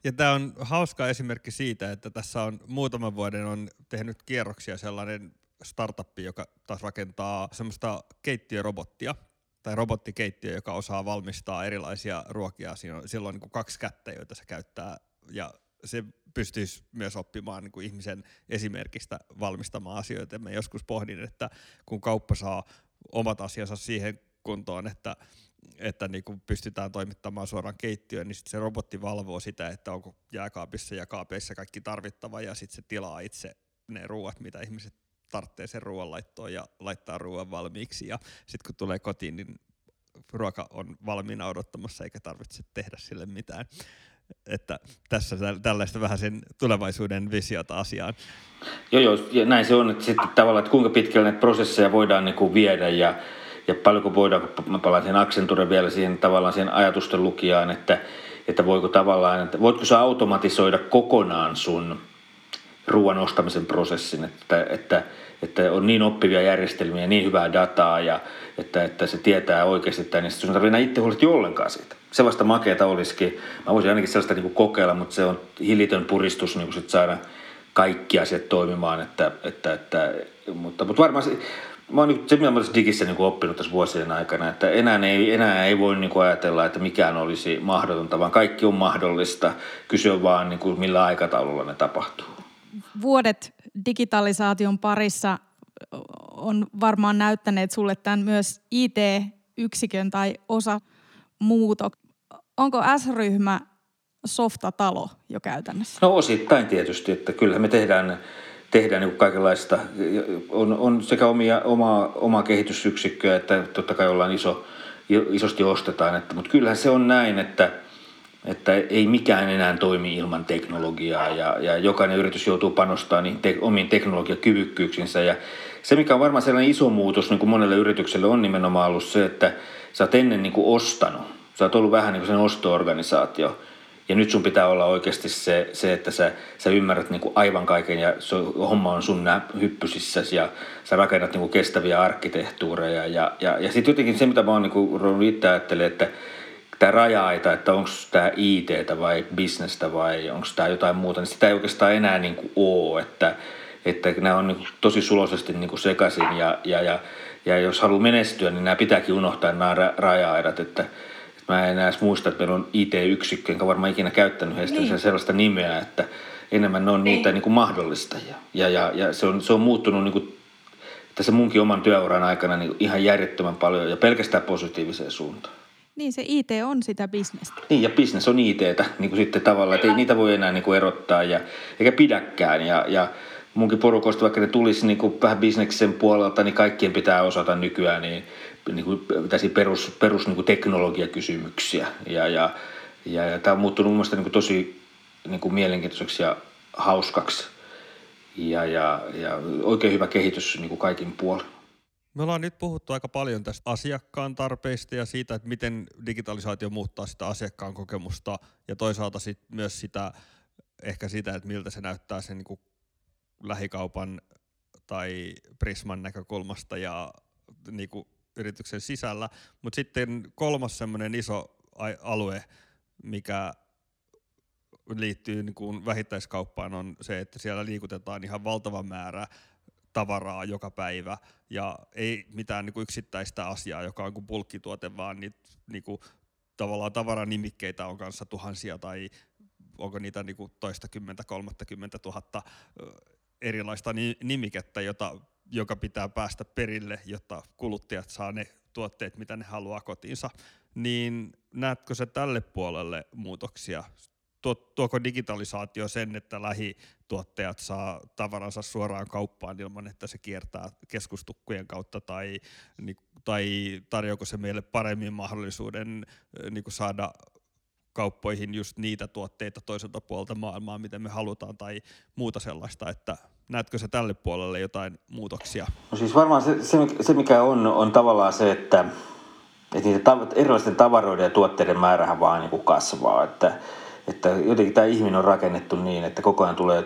Ja tämä on hauska esimerkki siitä, että tässä on muutaman vuoden on tehnyt kierroksia sellainen startuppi, joka taas rakentaa semmoista keittiörobottia, tai robottikeittiö, joka osaa valmistaa erilaisia ruokia. Siinä on, silloin niin kuin kaksi kättä, joita se käyttää, ja se pystyisi myös oppimaan niin kuin ihmisen esimerkistä valmistamaan asioita. Mä joskus pohdin, että kun kauppa saa omat asiansa siihen kuntoon, että, että niin kuin pystytään toimittamaan suoraan keittiöön, niin sit se robotti valvoo sitä, että onko jääkaapissa ja kaapeissa kaikki tarvittava, ja sitten se tilaa itse ne ruuat, mitä ihmiset tarvitsee sen ruoan laittoon ja laittaa ruoan valmiiksi. Ja sitten kun tulee kotiin, niin ruoka on valmiina odottamassa eikä tarvitse tehdä sille mitään. Että tässä tällaista vähän sen tulevaisuuden visiota asiaan. Joo, joo, ja näin se on, että sitten tavallaan, että kuinka pitkälle näitä prosesseja voidaan niin kuin viedä ja, ja paljonko voidaan, mä palaan siihen Accenture vielä siihen tavallaan siihen ajatusten lukijaan, että, että voiko tavallaan, että voitko sä automatisoida kokonaan sun ruoan ostamisen prosessin, että, että, että on niin oppivia järjestelmiä, niin hyvää dataa ja että, että se tietää oikeasti tämän, niin sun tarvitsee itse huolehtia ollenkaan siitä. Se vasta makeeta olisikin. Mä voisin ainakin sellaista niin kuin kokeilla, mutta se on hillitön puristus niin sit saada kaikki asiat toimimaan. Että, että, että, mutta, mutta varmaan se, mä oon nyt se, mitä mä olen digissä niin oppinut tässä vuosien aikana, että enää ei, enää ei voi niin kuin ajatella, että mikään olisi mahdotonta, vaan kaikki on mahdollista. Kyse on vaan niin kuin millä aikataululla ne tapahtuu vuodet digitalisaation parissa on varmaan näyttäneet sulle tämän myös IT-yksikön tai osa muuto. Onko S-ryhmä softatalo jo käytännössä? No osittain tietysti, että kyllä me tehdään, tehdään niin kaikenlaista. On, on sekä omia, omaa, omaa kehitysyksikköä että totta kai ollaan iso, isosti ostetaan. Että, mutta kyllähän se on näin, että – että ei mikään enää toimi ilman teknologiaa ja, ja jokainen yritys joutuu panostamaan niin te, omiin teknologiakyvykkyyksinsä. Ja se, mikä on varmaan sellainen iso muutos niin kuin monelle yritykselle on nimenomaan ollut se, että sä oot ennen niin kuin ostanut. Sä oot ollut vähän niin kuin sen osto-organisaatio. Ja nyt sun pitää olla oikeasti se, se että sä, sä ymmärrät niin kuin aivan kaiken ja se homma on sun hyppysissä ja sä rakennat niin kuin kestäviä arkkitehtuureja. Ja, ja, ja sitten jotenkin se, mitä mä oon niin itse ajattelen, että tämä raja-aita, että onko tämä it vai bisnestä vai onko tämä jotain muuta, niin sitä ei oikeastaan enää niin kuin ole, että, että nämä on niin kuin tosi suloisesti niin kuin sekaisin ja, ja, ja, ja jos haluaa menestyä, niin nämä pitääkin unohtaa nämä raja-aidat, että, että mä en edes muista, että meillä on IT-yksikkö, enkä varmaan ikinä käyttänyt heistä niin. sellaista nimeä, että enemmän ne on niitä niin. Niin kuin mahdollistajia. Ja, ja, ja se, on, se on muuttunut niin kuin tässä munkin oman työuran aikana niin ihan järjettömän paljon ja pelkästään positiiviseen suuntaan. Niin, se IT on sitä bisnestä. Niin, ja bisnes on ITtä niin kuin sitten tavallaan, että ei niitä voi enää niin kuin erottaa ja, eikä pidäkään. Ja, ja munkin porukoista, vaikka ne tulisi niin kuin vähän bisneksen puolelta, niin kaikkien pitää osata nykyään niin, niin kuin perus, perus niin kuin teknologiakysymyksiä. Ja, ja, ja, ja tämä on muuttunut mun mielestä niin kuin tosi niin kuin mielenkiintoiseksi ja hauskaksi. Ja, ja, ja oikein hyvä kehitys niin kuin kaikin puolin. Me ollaan nyt puhuttu aika paljon tästä asiakkaan tarpeista ja siitä, että miten digitalisaatio muuttaa sitä asiakkaan kokemusta ja toisaalta sit myös sitä, ehkä sitä, että miltä se näyttää sen niin lähikaupan tai Prisman näkökulmasta ja niin kuin yrityksen sisällä. Mutta sitten kolmas semmoinen iso alue, mikä liittyy niin kuin vähittäiskauppaan on se, että siellä liikutetaan ihan valtava määrä tavaraa joka päivä ja ei mitään niin kuin yksittäistä asiaa, joka on kuin bulkkituote, vaan niitä niin kuin, tavallaan tavaranimikkeitä on kanssa tuhansia tai onko niitä niin kuin toista kymmentä, kolmattakymmentä tuhatta erilaista nimikettä, jota, joka pitää päästä perille, jotta kuluttajat saa ne tuotteet, mitä ne haluaa kotiinsa. Niin näetkö se tälle puolelle muutoksia? Tuoko digitalisaatio sen, että lähituottajat saa tavaransa suoraan kauppaan ilman, että se kiertää keskustukkujen kautta, tai, tai tarjoako se meille paremmin mahdollisuuden niin saada kauppoihin just niitä tuotteita toiselta puolelta maailmaa, miten me halutaan, tai muuta sellaista, että näetkö se tälle puolelle jotain muutoksia? No siis varmaan se, se, se mikä on, on tavallaan se, että, että niitä tav- erilaisten tavaroiden ja tuotteiden määrähän vaan niin kuin kasvaa, että, että jotenkin tämä ihminen on rakennettu niin, että koko ajan tulee,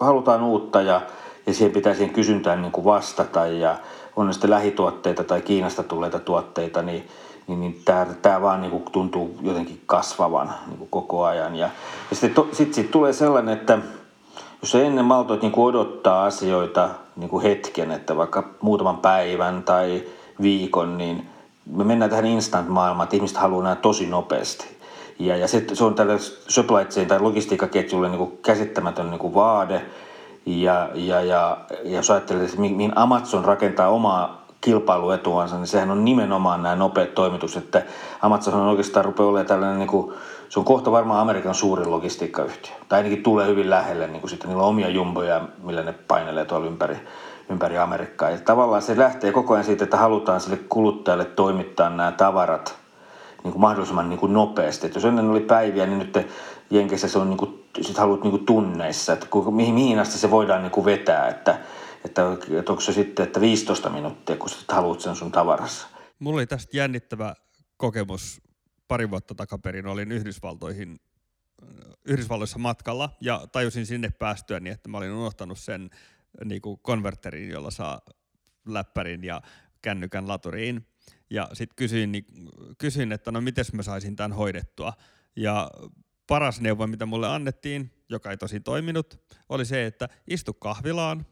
halutaan uutta ja, ja siihen pitää siihen kysyntään niin kuin vastata ja on ne sitten lähituotteita tai Kiinasta tulleita tuotteita, niin niin, niin tämä, tämä vaan niin kuin tuntuu jotenkin kasvavan niin kuin koko ajan. Ja, ja sitten to, sit, sit tulee sellainen, että jos ennen maltoit niin kuin odottaa asioita niin kuin hetken, että vaikka muutaman päivän tai viikon, niin me mennään tähän instant-maailmaan, että ihmiset haluaa nämä tosi nopeasti. Ja, ja se, se on tälle supply chain tai logistiikkaketjulle niin kuin käsittämätön niin kuin vaade. Ja, ja, ja, ja jos ajattelee, että mihin Amazon rakentaa omaa kilpailuetuansa, niin sehän on nimenomaan nämä nopeat toimitukset. Että Amazon on oikeastaan rupeaa olemaan tällainen, niin kuin, se on kohta varmaan Amerikan suurin logistiikkayhtiö. Tai ainakin tulee hyvin lähelle, niin kuin sitten niillä on omia jumboja, millä ne painelee tuolla ympäri, ympäri Amerikkaa. Ja tavallaan se lähtee koko ajan siitä, että halutaan sille kuluttajalle toimittaa nämä tavarat niin kuin mahdollisimman niin kuin nopeasti. Et jos ennen oli päiviä, niin nyt Jenkeissä se on niin kuin, sit haluat niin kuin tunneissa, että mihin, mihin asti se voidaan niin kuin vetää, että että, että onko se sitten, että 15 minuuttia, kun sä haluat sen sun tavarassa. Mulla oli tästä jännittävä kokemus pari vuotta takaperin. Olin Yhdysvaltoihin, Yhdysvalloissa matkalla ja tajusin sinne päästyä niin, että mä olin unohtanut sen niin konverterin, jolla saa läppärin ja kännykän laturiin. Ja sitten kysyin, niin, kysyin, että no miten mä saisin tämän hoidettua. Ja paras neuvo, mitä mulle annettiin, joka ei tosi toiminut, oli se, että istu kahvilaan,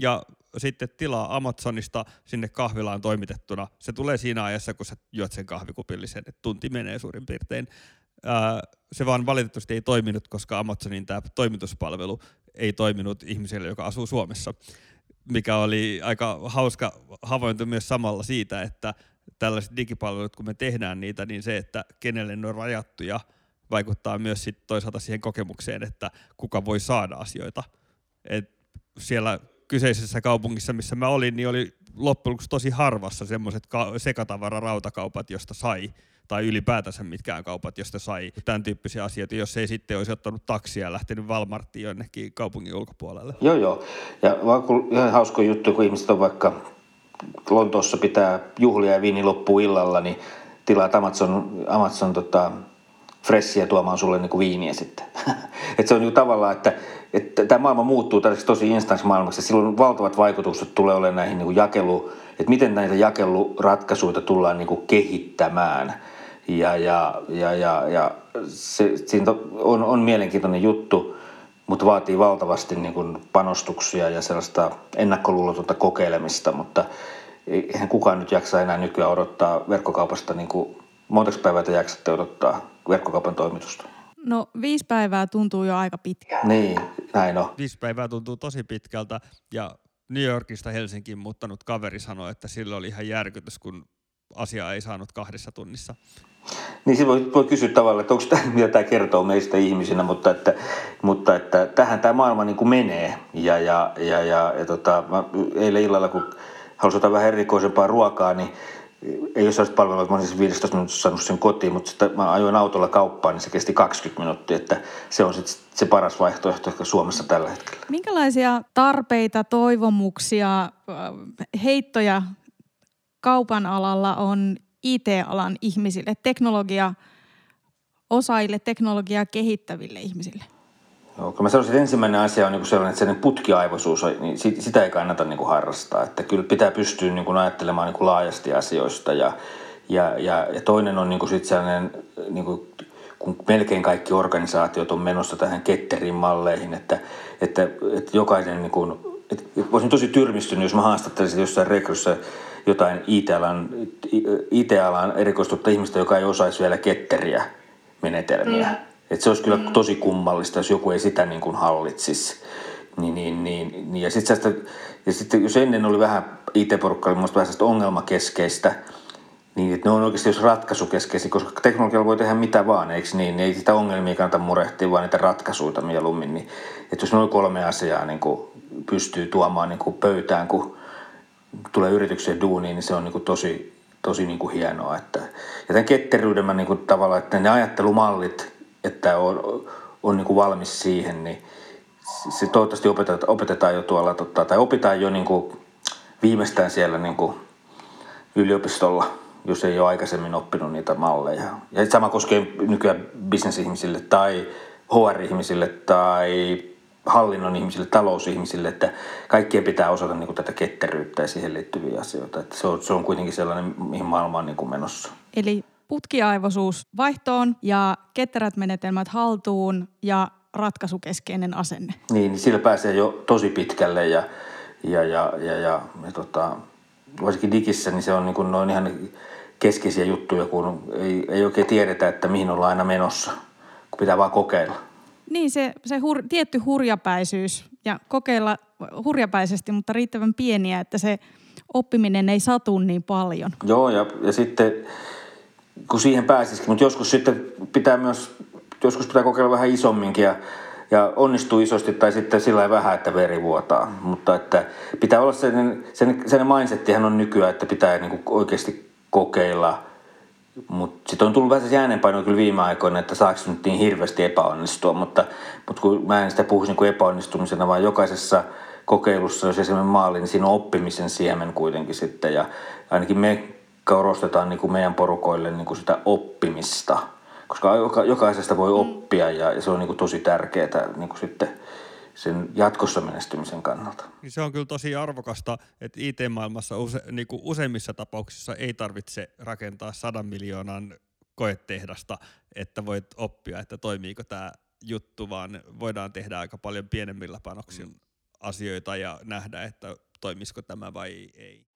ja sitten tilaa Amazonista sinne kahvilaan toimitettuna. Se tulee siinä ajassa, kun sä juot sen kahvikupillisen, että tunti menee suurin piirtein. Se vaan valitettavasti ei toiminut, koska Amazonin tämä toimituspalvelu ei toiminut ihmiselle, joka asuu Suomessa, mikä oli aika hauska havainto myös samalla siitä, että tällaiset digipalvelut, kun me tehdään niitä, niin se, että kenelle ne on rajattuja, vaikuttaa myös sit toisaalta siihen kokemukseen, että kuka voi saada asioita. Et siellä kyseisessä kaupungissa, missä mä olin, niin oli loppujen lopuksi tosi harvassa semmoiset ka- sekatavararautakaupat, josta sai tai ylipäätänsä mitkään kaupat, josta sai tämän tyyppisiä asioita, jos ei sitten olisi ottanut taksia ja lähtenyt Walmartiin jonnekin kaupungin ulkopuolelle. Joo, joo. Ja ihan hauska juttu, kun ihmiset on vaikka Lontoossa pitää juhlia ja viini loppuu illalla, niin tilaat Amazon, Amazon tota, fressiä tuomaan sulle niin kuin viiniä sitten. että se on niin tavallaan, että, että tämä maailma muuttuu tällaiseksi tosi instanssimaailmaksi. Silloin valtavat vaikutukset tulee olemaan näihin niin kuin jakelu, että miten näitä jakeluratkaisuja tullaan niin kuin kehittämään. Ja, ja, ja, ja, ja se, siinä on, on mielenkiintoinen juttu, mutta vaatii valtavasti niin kuin panostuksia ja sellaista ennakkoluulotonta kokeilemista, mutta eihän kukaan nyt jaksa enää nykyään odottaa verkkokaupasta niin kuin Montako päivää te jaksatte odottaa verkkokaupan toimitusta? No viisi päivää tuntuu jo aika pitkään. Niin, näin on. Viisi päivää tuntuu tosi pitkältä ja New Yorkista Helsinkiin muuttanut kaveri sanoi, että sillä oli ihan järkytys, kun asia ei saanut kahdessa tunnissa. Niin se voi, kysyä tavallaan, että onko tämä, mitä tämä kertoo meistä ihmisinä, mutta että, mutta että tähän tämä maailma niin kuin menee. Ja, ja, ja, ja, ja tota, mä eilen illalla, kun halusin ottaa vähän erikoisempaa ruokaa, niin ei ole sellaista palvelua, että mä olisin 15 minuuttia saanut sen kotiin, mutta sitten mä ajoin autolla kauppaan, niin se kesti 20 minuuttia, että se on sitten se paras vaihtoehto ehkä Suomessa tällä hetkellä. Minkälaisia tarpeita, toivomuksia, heittoja kaupan alalla on IT-alan ihmisille, teknologia osaajille, teknologiaa kehittäville ihmisille? Joo, kun mä sanoisin, että ensimmäinen asia on niin sellainen, että sellainen putkiaivoisuus, niin sitä ei kannata niin kuin harrastaa. Että kyllä pitää pystyä niin kuin ajattelemaan niin kuin laajasti asioista. Ja, ja, ja, ja toinen on niin kuin sit sellainen niin kuin kun melkein kaikki organisaatiot on menossa tähän ketterin malleihin, että, että, että jokainen niin kuin, että olisin tosi tyrmistynyt, jos mä haastattelisin jossain rekryssä jotain IT-alan, IT-alan erikoistutta ihmistä, joka ei osaisi vielä ketteriä menetelmiä. Mm. Että se olisi kyllä mm. tosi kummallista, jos joku ei sitä niin kuin hallitsisi. Niin, niin, niin, niin. Ja sitten ja sitten jos ennen oli vähän IT-porukka, oli vähän ongelmakeskeistä, niin että ne on oikeasti jos ratkaisukeskeisiä, koska teknologialla voi tehdä mitä vaan, eikö niin? Ei sitä ongelmia kannata murehtia, vaan niitä ratkaisuja mieluummin. Niin, että jos noin kolme asiaa niin kuin pystyy tuomaan niin kuin pöytään, kun tulee yritykseen duuniin, niin se on niin kuin tosi, tosi niin kuin hienoa. Että, ja tämän ketteryyden mä niin kuin tavallaan, että ne ajattelumallit, että on, on niin kuin valmis siihen, niin se toivottavasti opetetaan, opetetaan jo tuolla, tota, tai opitaan jo niin kuin viimeistään siellä niin kuin yliopistolla, jos ei ole aikaisemmin oppinut niitä malleja. Ja sama koskee nykyään bisnesihmisille tai HR-ihmisille tai hallinnon ihmisille, talousihmisille, että kaikkien pitää osata niin kuin tätä ketteryyttä ja siihen liittyviä asioita. Että se, on, se on kuitenkin sellainen, mihin maailma on niin kuin menossa. Eli putkiaivoisuus vaihtoon ja ketterät menetelmät haltuun ja ratkaisukeskeinen asenne. Niin, niin sillä pääsee jo tosi pitkälle ja, ja, ja, ja, ja, ja tota, varsinkin digissä niin se on niin kuin noin ihan keskeisiä juttuja, kun ei, ei oikein tiedetä, että mihin ollaan aina menossa, kun pitää vaan kokeilla. Niin, se, se hur, tietty hurjapäisyys ja kokeilla hurjapäisesti, mutta riittävän pieniä, että se oppiminen ei satu niin paljon. Joo, ja, ja sitten kun siihen pääsisikin, mutta joskus sitten pitää myös, joskus pitää kokeilla vähän isomminkin ja, ja onnistuu isosti tai sitten sillä vähän, että veri vuotaa. Mutta että pitää olla sen, sen, sen mindsettihän on nykyään, että pitää niin oikeasti kokeilla – mutta sitten on tullut vähän se äänenpaino kyllä viime aikoina, että saako nyt niin hirveästi epäonnistua, mutta, mutta kun mä en sitä puhuisi niin kuin epäonnistumisena, vaan jokaisessa kokeilussa, jos esimerkiksi maali, niin siinä on oppimisen siemen kuitenkin sitten. Ja ainakin me korostetaan niin kuin meidän porukoille niin kuin sitä oppimista, koska jokaisesta voi mm. oppia ja se on niin kuin tosi tärkeää niin kuin sitten – sen jatkossa menestymisen kannalta. Niin se on kyllä tosi arvokasta, että IT-maailmassa use, niin kuin useimmissa tapauksissa ei tarvitse rakentaa sadan miljoonan koetehdasta, että voit oppia, että toimiiko tämä juttu, vaan voidaan tehdä aika paljon pienemmillä panoksilla mm. asioita ja nähdä, että toimisiko tämä vai ei.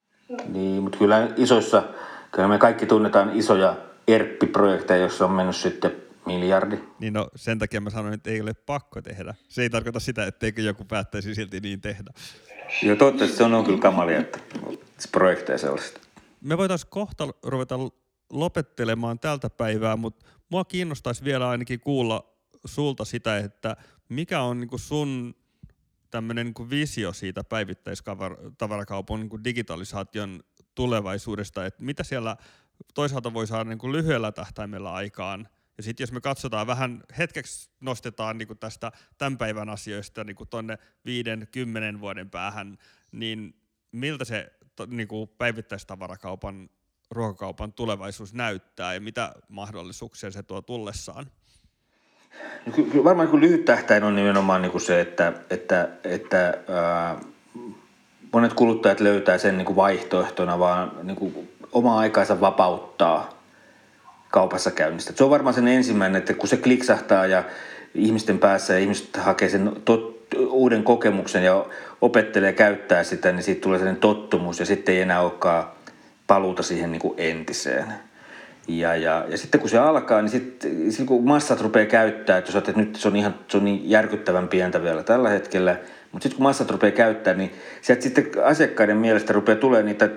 Niin, mutta kyllä isoissa, kyllä me kaikki tunnetaan isoja ERP-projekteja, joissa on mennyt sitten Miljardi. Niin no, sen takia mä sanoin, että ei ole pakko tehdä. Se ei tarkoita sitä, etteikö joku päättäisi silti niin tehdä. Joo, toivottavasti se on, on kyllä kamalia, että projekteja sellaista. Me voitaisiin kohta ruveta lopettelemaan tältä päivää, mutta mua kiinnostaisi vielä ainakin kuulla sulta sitä, että mikä on niin sun tämmöinen niin visio siitä päivittäistavarakaupan niin digitalisaation tulevaisuudesta, että mitä siellä toisaalta voi saada niin lyhyellä tähtäimellä aikaan – ja sitten jos me katsotaan vähän, hetkeksi nostetaan niin kuin tästä tämän päivän asioista niin kuin tonne viiden, kymmenen vuoden päähän, niin miltä se niin kuin päivittäistavarakaupan, ruokakaupan tulevaisuus näyttää ja mitä mahdollisuuksia se tuo tullessaan? No, kyllä varmaan niin lyhyt tähtäin on nimenomaan niin kuin se, että, että, että ää, monet kuluttajat löytää sen niin kuin vaihtoehtona vaan niin kuin omaa aikaansa vapauttaa – kaupassa käynnistä. Se on varmaan sen ensimmäinen, että kun se kliksahtaa ja ihmisten päässä ja ihmiset hakee sen tot, uuden kokemuksen ja opettelee käyttää sitä, niin siitä tulee sellainen tottumus ja sitten ei enää olekaan paluuta siihen niin kuin entiseen. Ja, ja, ja sitten kun se alkaa, niin sitten, sitten kun massat rupeaa käyttää, että jos että nyt se on, ihan, se on niin järkyttävän pientä vielä tällä hetkellä, mutta sitten kun massat rupeaa käyttää, niin sieltä sitten asiakkaiden mielestä rupeaa tulee niitä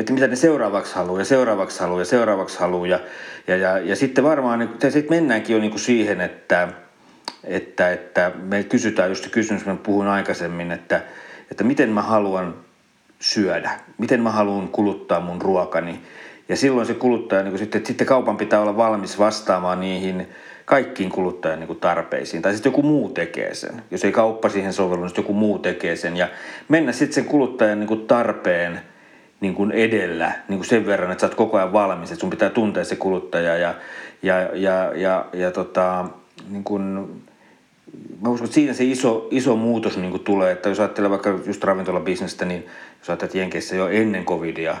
että mitä ne seuraavaksi haluaa ja seuraavaksi haluaa ja seuraavaksi haluaa. Ja, ja, ja, ja sitten varmaan niin, sitten mennäänkin jo niin kuin siihen, että, että, että me kysytään just kysymys, mä puhuin aikaisemmin, että, että miten mä haluan syödä, miten mä haluan kuluttaa mun ruokani. Ja silloin se kuluttaja, niin kuin sitten, sitten kaupan pitää olla valmis vastaamaan niihin kaikkiin kuluttajan niin kuin tarpeisiin. Tai sitten joku muu tekee sen. Jos ei kauppa siihen sovellu, niin joku muu tekee sen. Ja mennä sitten sen kuluttajan niin kuin tarpeen – niin kuin edellä niin kuin sen verran, että sä oot koko ajan valmis, että sun pitää tuntea se kuluttaja ja, ja, ja, ja, ja tota, niin kuin, mä uskon, että siinä se iso, iso muutos niin kuin tulee, että jos ajattelee vaikka just ravintolabisnestä, niin jos ajattelet Jenkeissä jo ennen covidia,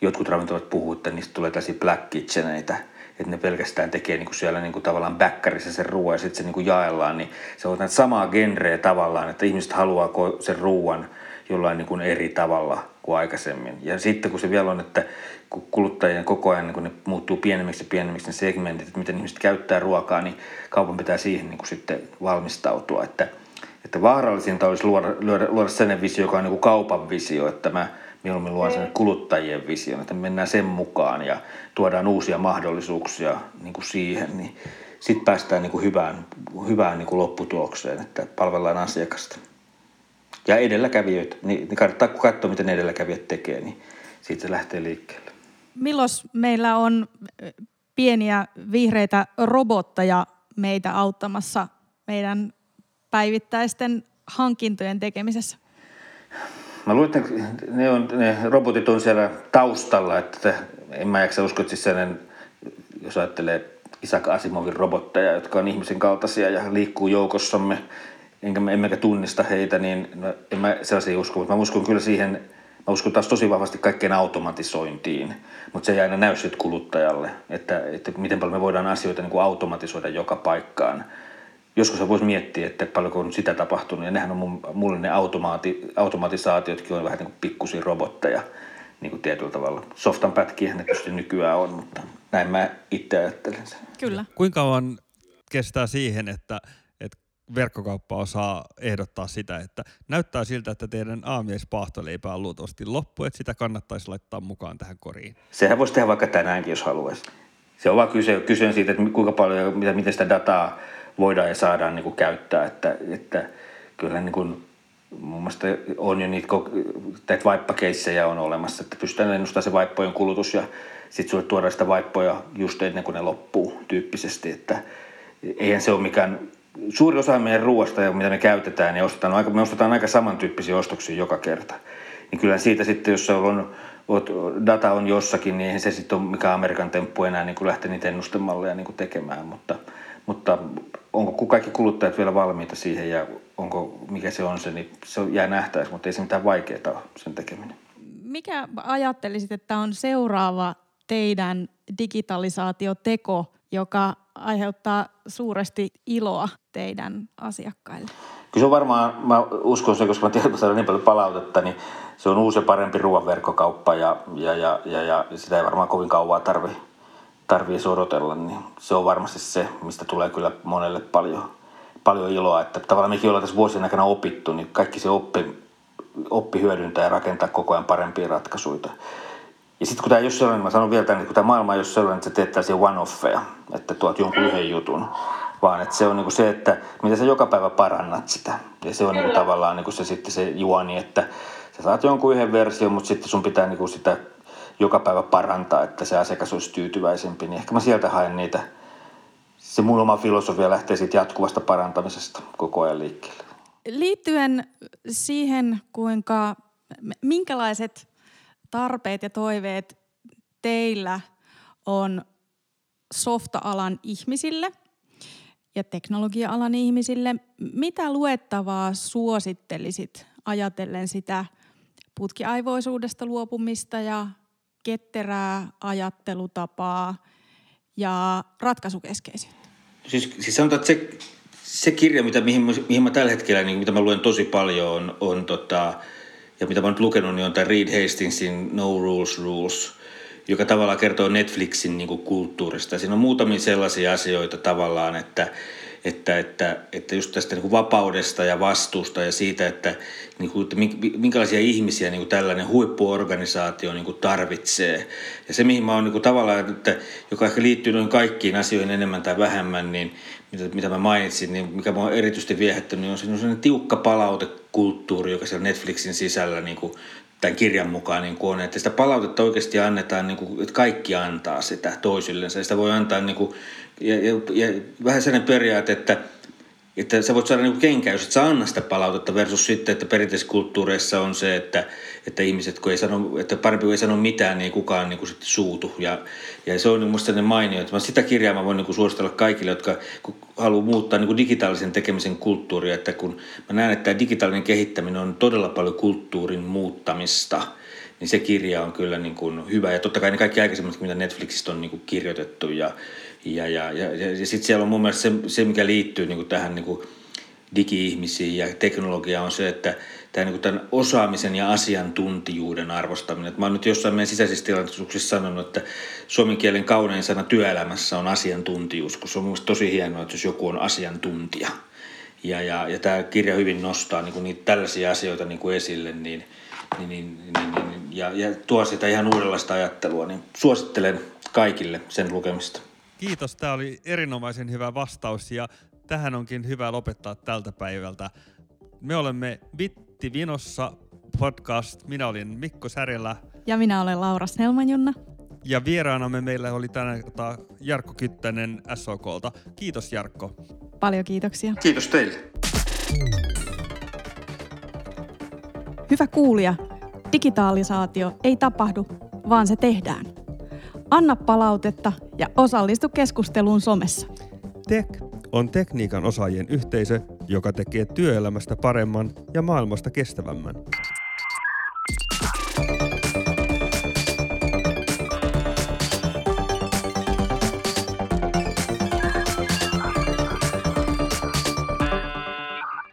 jotkut ravintolat puhuu, että niistä tulee tällaisia black kitcheneitä, että ne pelkästään tekee niin kuin siellä niin kuin tavallaan bäkkärissä sen ruoan ja sitten se niin kuin jaellaan, niin se on samaa genreä tavallaan, että ihmiset haluaa sen ruoan jollain niin kuin eri tavalla kuin aikaisemmin. Ja sitten kun se vielä on, että kun kuluttajien koko ajan niin kun ne muuttuu pienemmiksi ja pienemmiksi ne segmentit, että miten ihmiset käyttää ruokaa, niin kaupan pitää siihen niin kuin sitten valmistautua. Että, että vaarallisinta olisi luoda, luoda, luoda sellainen visio, joka on niin kuin kaupan visio, että mä mieluummin luon sen kuluttajien vision, että mennään sen mukaan ja tuodaan uusia mahdollisuuksia niin kuin siihen, niin sitten päästään niin kuin hyvään, hyvään niin kuin lopputulokseen, että palvellaan asiakasta. Ja edelläkävijöitä, niin, niin kannattaa kun katsoo, miten edelläkävijät tekee, niin siitä se lähtee liikkeelle. Milloin meillä on pieniä vihreitä robotteja meitä auttamassa meidän päivittäisten hankintojen tekemisessä? Mä luulen, että ne, on, ne robotit on siellä taustalla, että en mä jaksa uskoa, että siis sellainen, jos ajattelee Isaac Asimovin robotteja, jotka on ihmisen kaltaisia ja liikkuu joukossamme, enkä me, emmekä tunnista heitä, niin no, en mä sellaisia usko, mutta mä uskon kyllä siihen, mä uskon taas tosi vahvasti kaikkeen automatisointiin, mutta se ei aina näy sitten kuluttajalle, että, että miten paljon me voidaan asioita niin kuin automatisoida joka paikkaan joskus voisi miettiä, että paljonko on sitä tapahtunut. Ja nehän on mun, mulle ne automaati, automatisaatiotkin on vähän niin kuin pikkusia robotteja niin kuin tietyllä tavalla. Softan pätkiä ne tietysti nykyään on, mutta näin mä itse ajattelen sen. Kyllä. Kuinka kauan kestää siihen, että verkkokauppa osaa ehdottaa sitä, että näyttää siltä, että teidän aamiaispahtoleipä on luultavasti loppu, että sitä kannattaisi laittaa mukaan tähän koriin. Sehän voisi tehdä vaikka tänäänkin, jos haluaisi. Se on vaan kyse, kyse siitä, että kuinka paljon, mitä, miten sitä dataa voidaan ja saadaan niin kuin käyttää. Että, että kyllä niin kuin, mun mielestä on jo niitä, teet vaippakeissejä on olemassa, että pystytään ennustamaan se vaippojen kulutus ja sitten sulle tuodaan sitä vaippoja just ennen kuin ne loppuu tyyppisesti, että eihän se ole mikään, suuri osa meidän ruoasta, mitä me käytetään, niin ostetaan aika, me ostetaan aika samantyyppisiä ostoksia joka kerta. Niin kyllä siitä sitten, jos on, data on jossakin, niin eihän se sitten ole mikään Amerikan temppu enää niin lähteä niitä ennustemalleja niin tekemään, mutta, mutta onko kaikki kuluttajat vielä valmiita siihen ja onko, mikä se on se, niin se jää nähtäisi, mutta ei se mitään vaikeaa ole sen tekeminen. Mikä ajattelisit, että on seuraava teidän digitalisaatioteko, joka aiheuttaa suuresti iloa teidän asiakkaille? Kyllä se on varmaan, mä uskon se, koska mä tiedän niin paljon palautetta, niin se on uusi ja parempi ruoanverkkokauppa ja, ja, ja, ja, ja sitä ei varmaan kovin kauan tarvitse tarvii odotella, niin se on varmasti se, mistä tulee kyllä monelle paljon, paljon iloa. Että tavallaan mekin ollaan tässä vuosien aikana opittu, niin kaikki se oppi, oppi hyödyntää ja rakentaa koko ajan parempia ratkaisuja. Ja sitten kun tämä ei ole sellainen, mä sanon vielä tämän, että kun tämä maailma ei ole sellainen, että sä teet tällaisia one-offeja, että tuot jonkun yhden jutun, vaan että se on niinku se, että mitä sä joka päivä parannat sitä. Ja se on niinku tavallaan niinku se sitten se juoni, että sä saat jonkun yhden version, mutta sitten sun pitää niinku sitä joka päivä parantaa, että se asiakas olisi tyytyväisempi, niin ehkä mä sieltä haen niitä. Se mun oma filosofia lähtee siitä jatkuvasta parantamisesta koko ajan liikkeelle. Liittyen siihen, kuinka, minkälaiset tarpeet ja toiveet teillä on softa-alan ihmisille ja teknologia-alan ihmisille, mitä luettavaa suosittelisit ajatellen sitä putkiaivoisuudesta luopumista ja ketterää ajattelutapaa ja ratkaisukeskeisyyttä? Siis, siis sanotaan, että se, se kirja, mitä, mihin, mihin mä tällä hetkellä, niin mitä mä luen tosi paljon, on, on tota, ja mitä mä oon lukenut, niin on tämä Reed Hastingsin No Rules Rules, joka tavallaan kertoo Netflixin niin kuin kulttuurista. Siinä on muutamia sellaisia asioita tavallaan, että, että, että, että just tästä niin kuin vapaudesta ja vastuusta ja siitä, että, niin kuin, että minkälaisia ihmisiä niin kuin tällainen huippuorganisaatio niin kuin tarvitsee. Ja se, mihin mä oon niin kuin tavallaan, että, joka ehkä liittyy noihin kaikkiin asioihin enemmän tai vähemmän, niin mitä, mitä mä mainitsin, niin mikä mä oon erityisesti viehättänyt, niin on sellainen tiukka palautekulttuuri, joka siellä Netflixin sisällä niin kuin tämän kirjan mukaan niin kuin on, että sitä palautetta oikeasti annetaan, niin kuin, että kaikki antaa sitä toisillensa. Sitä voi antaa niin kuin, ja, ja, ja vähän sellainen periaate, että, että sä voit saada niin kenkää, jos et sä anna sitä palautetta versus sitten, että perinteisissä kulttuureissa on se, että, että ihmiset, kun ei sano, että parempi ei sano mitään, niin kukaan niin kuin sitten suutu. Ja, ja se on niin musta sellainen mainio, että mä sitä kirjaa mä voin niin kuin suositella kaikille, jotka haluaa muuttaa niin kuin digitaalisen tekemisen kulttuuria, että kun mä näen, että tämä digitaalinen kehittäminen on todella paljon kulttuurin muuttamista – niin se kirja on kyllä niin kuin hyvä. Ja totta kai ne kaikki aikaisemmat, mitä Netflixistä on niin kuin kirjoitettu. Ja, ja, ja, ja, ja, sitten siellä on mun mielestä se, se mikä liittyy niin kuin tähän niin kuin digi-ihmisiin ja teknologiaan on se, että tämä niin kuin tämän osaamisen ja asiantuntijuuden arvostaminen. Että mä oon nyt jossain meidän sisäisissä tilaisuuksissa sanonut, että suomen kielen kaunein sana työelämässä on asiantuntijuus, kun se on mielestäni tosi hienoa, että jos joku on asiantuntija. Ja, ja, ja tämä kirja hyvin nostaa niin kuin niitä tällaisia asioita niin kuin esille, niin, niin, niin, niin, niin, ja, ja tuo sitä ihan uudenlaista ajattelua, niin suosittelen kaikille sen lukemista. Kiitos, tämä oli erinomaisen hyvä vastaus ja tähän onkin hyvä lopettaa tältä päivältä. Me olemme Vitti Vinossa podcast. Minä olin Mikko Särjelä. Ja minä olen Laura Snellmanjunna. Ja vieraanamme meillä oli tänään Jarkko Kyttänen SOKlta. Kiitos Jarkko. Paljon kiitoksia. Kiitos teille. Hyvä kuulija, digitalisaatio ei tapahdu, vaan se tehdään. Anna palautetta ja osallistu keskusteluun somessa. Tek on tekniikan osaajien yhteisö, joka tekee työelämästä paremman ja maailmasta kestävämmän.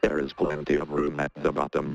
There is plenty of room at the bottom.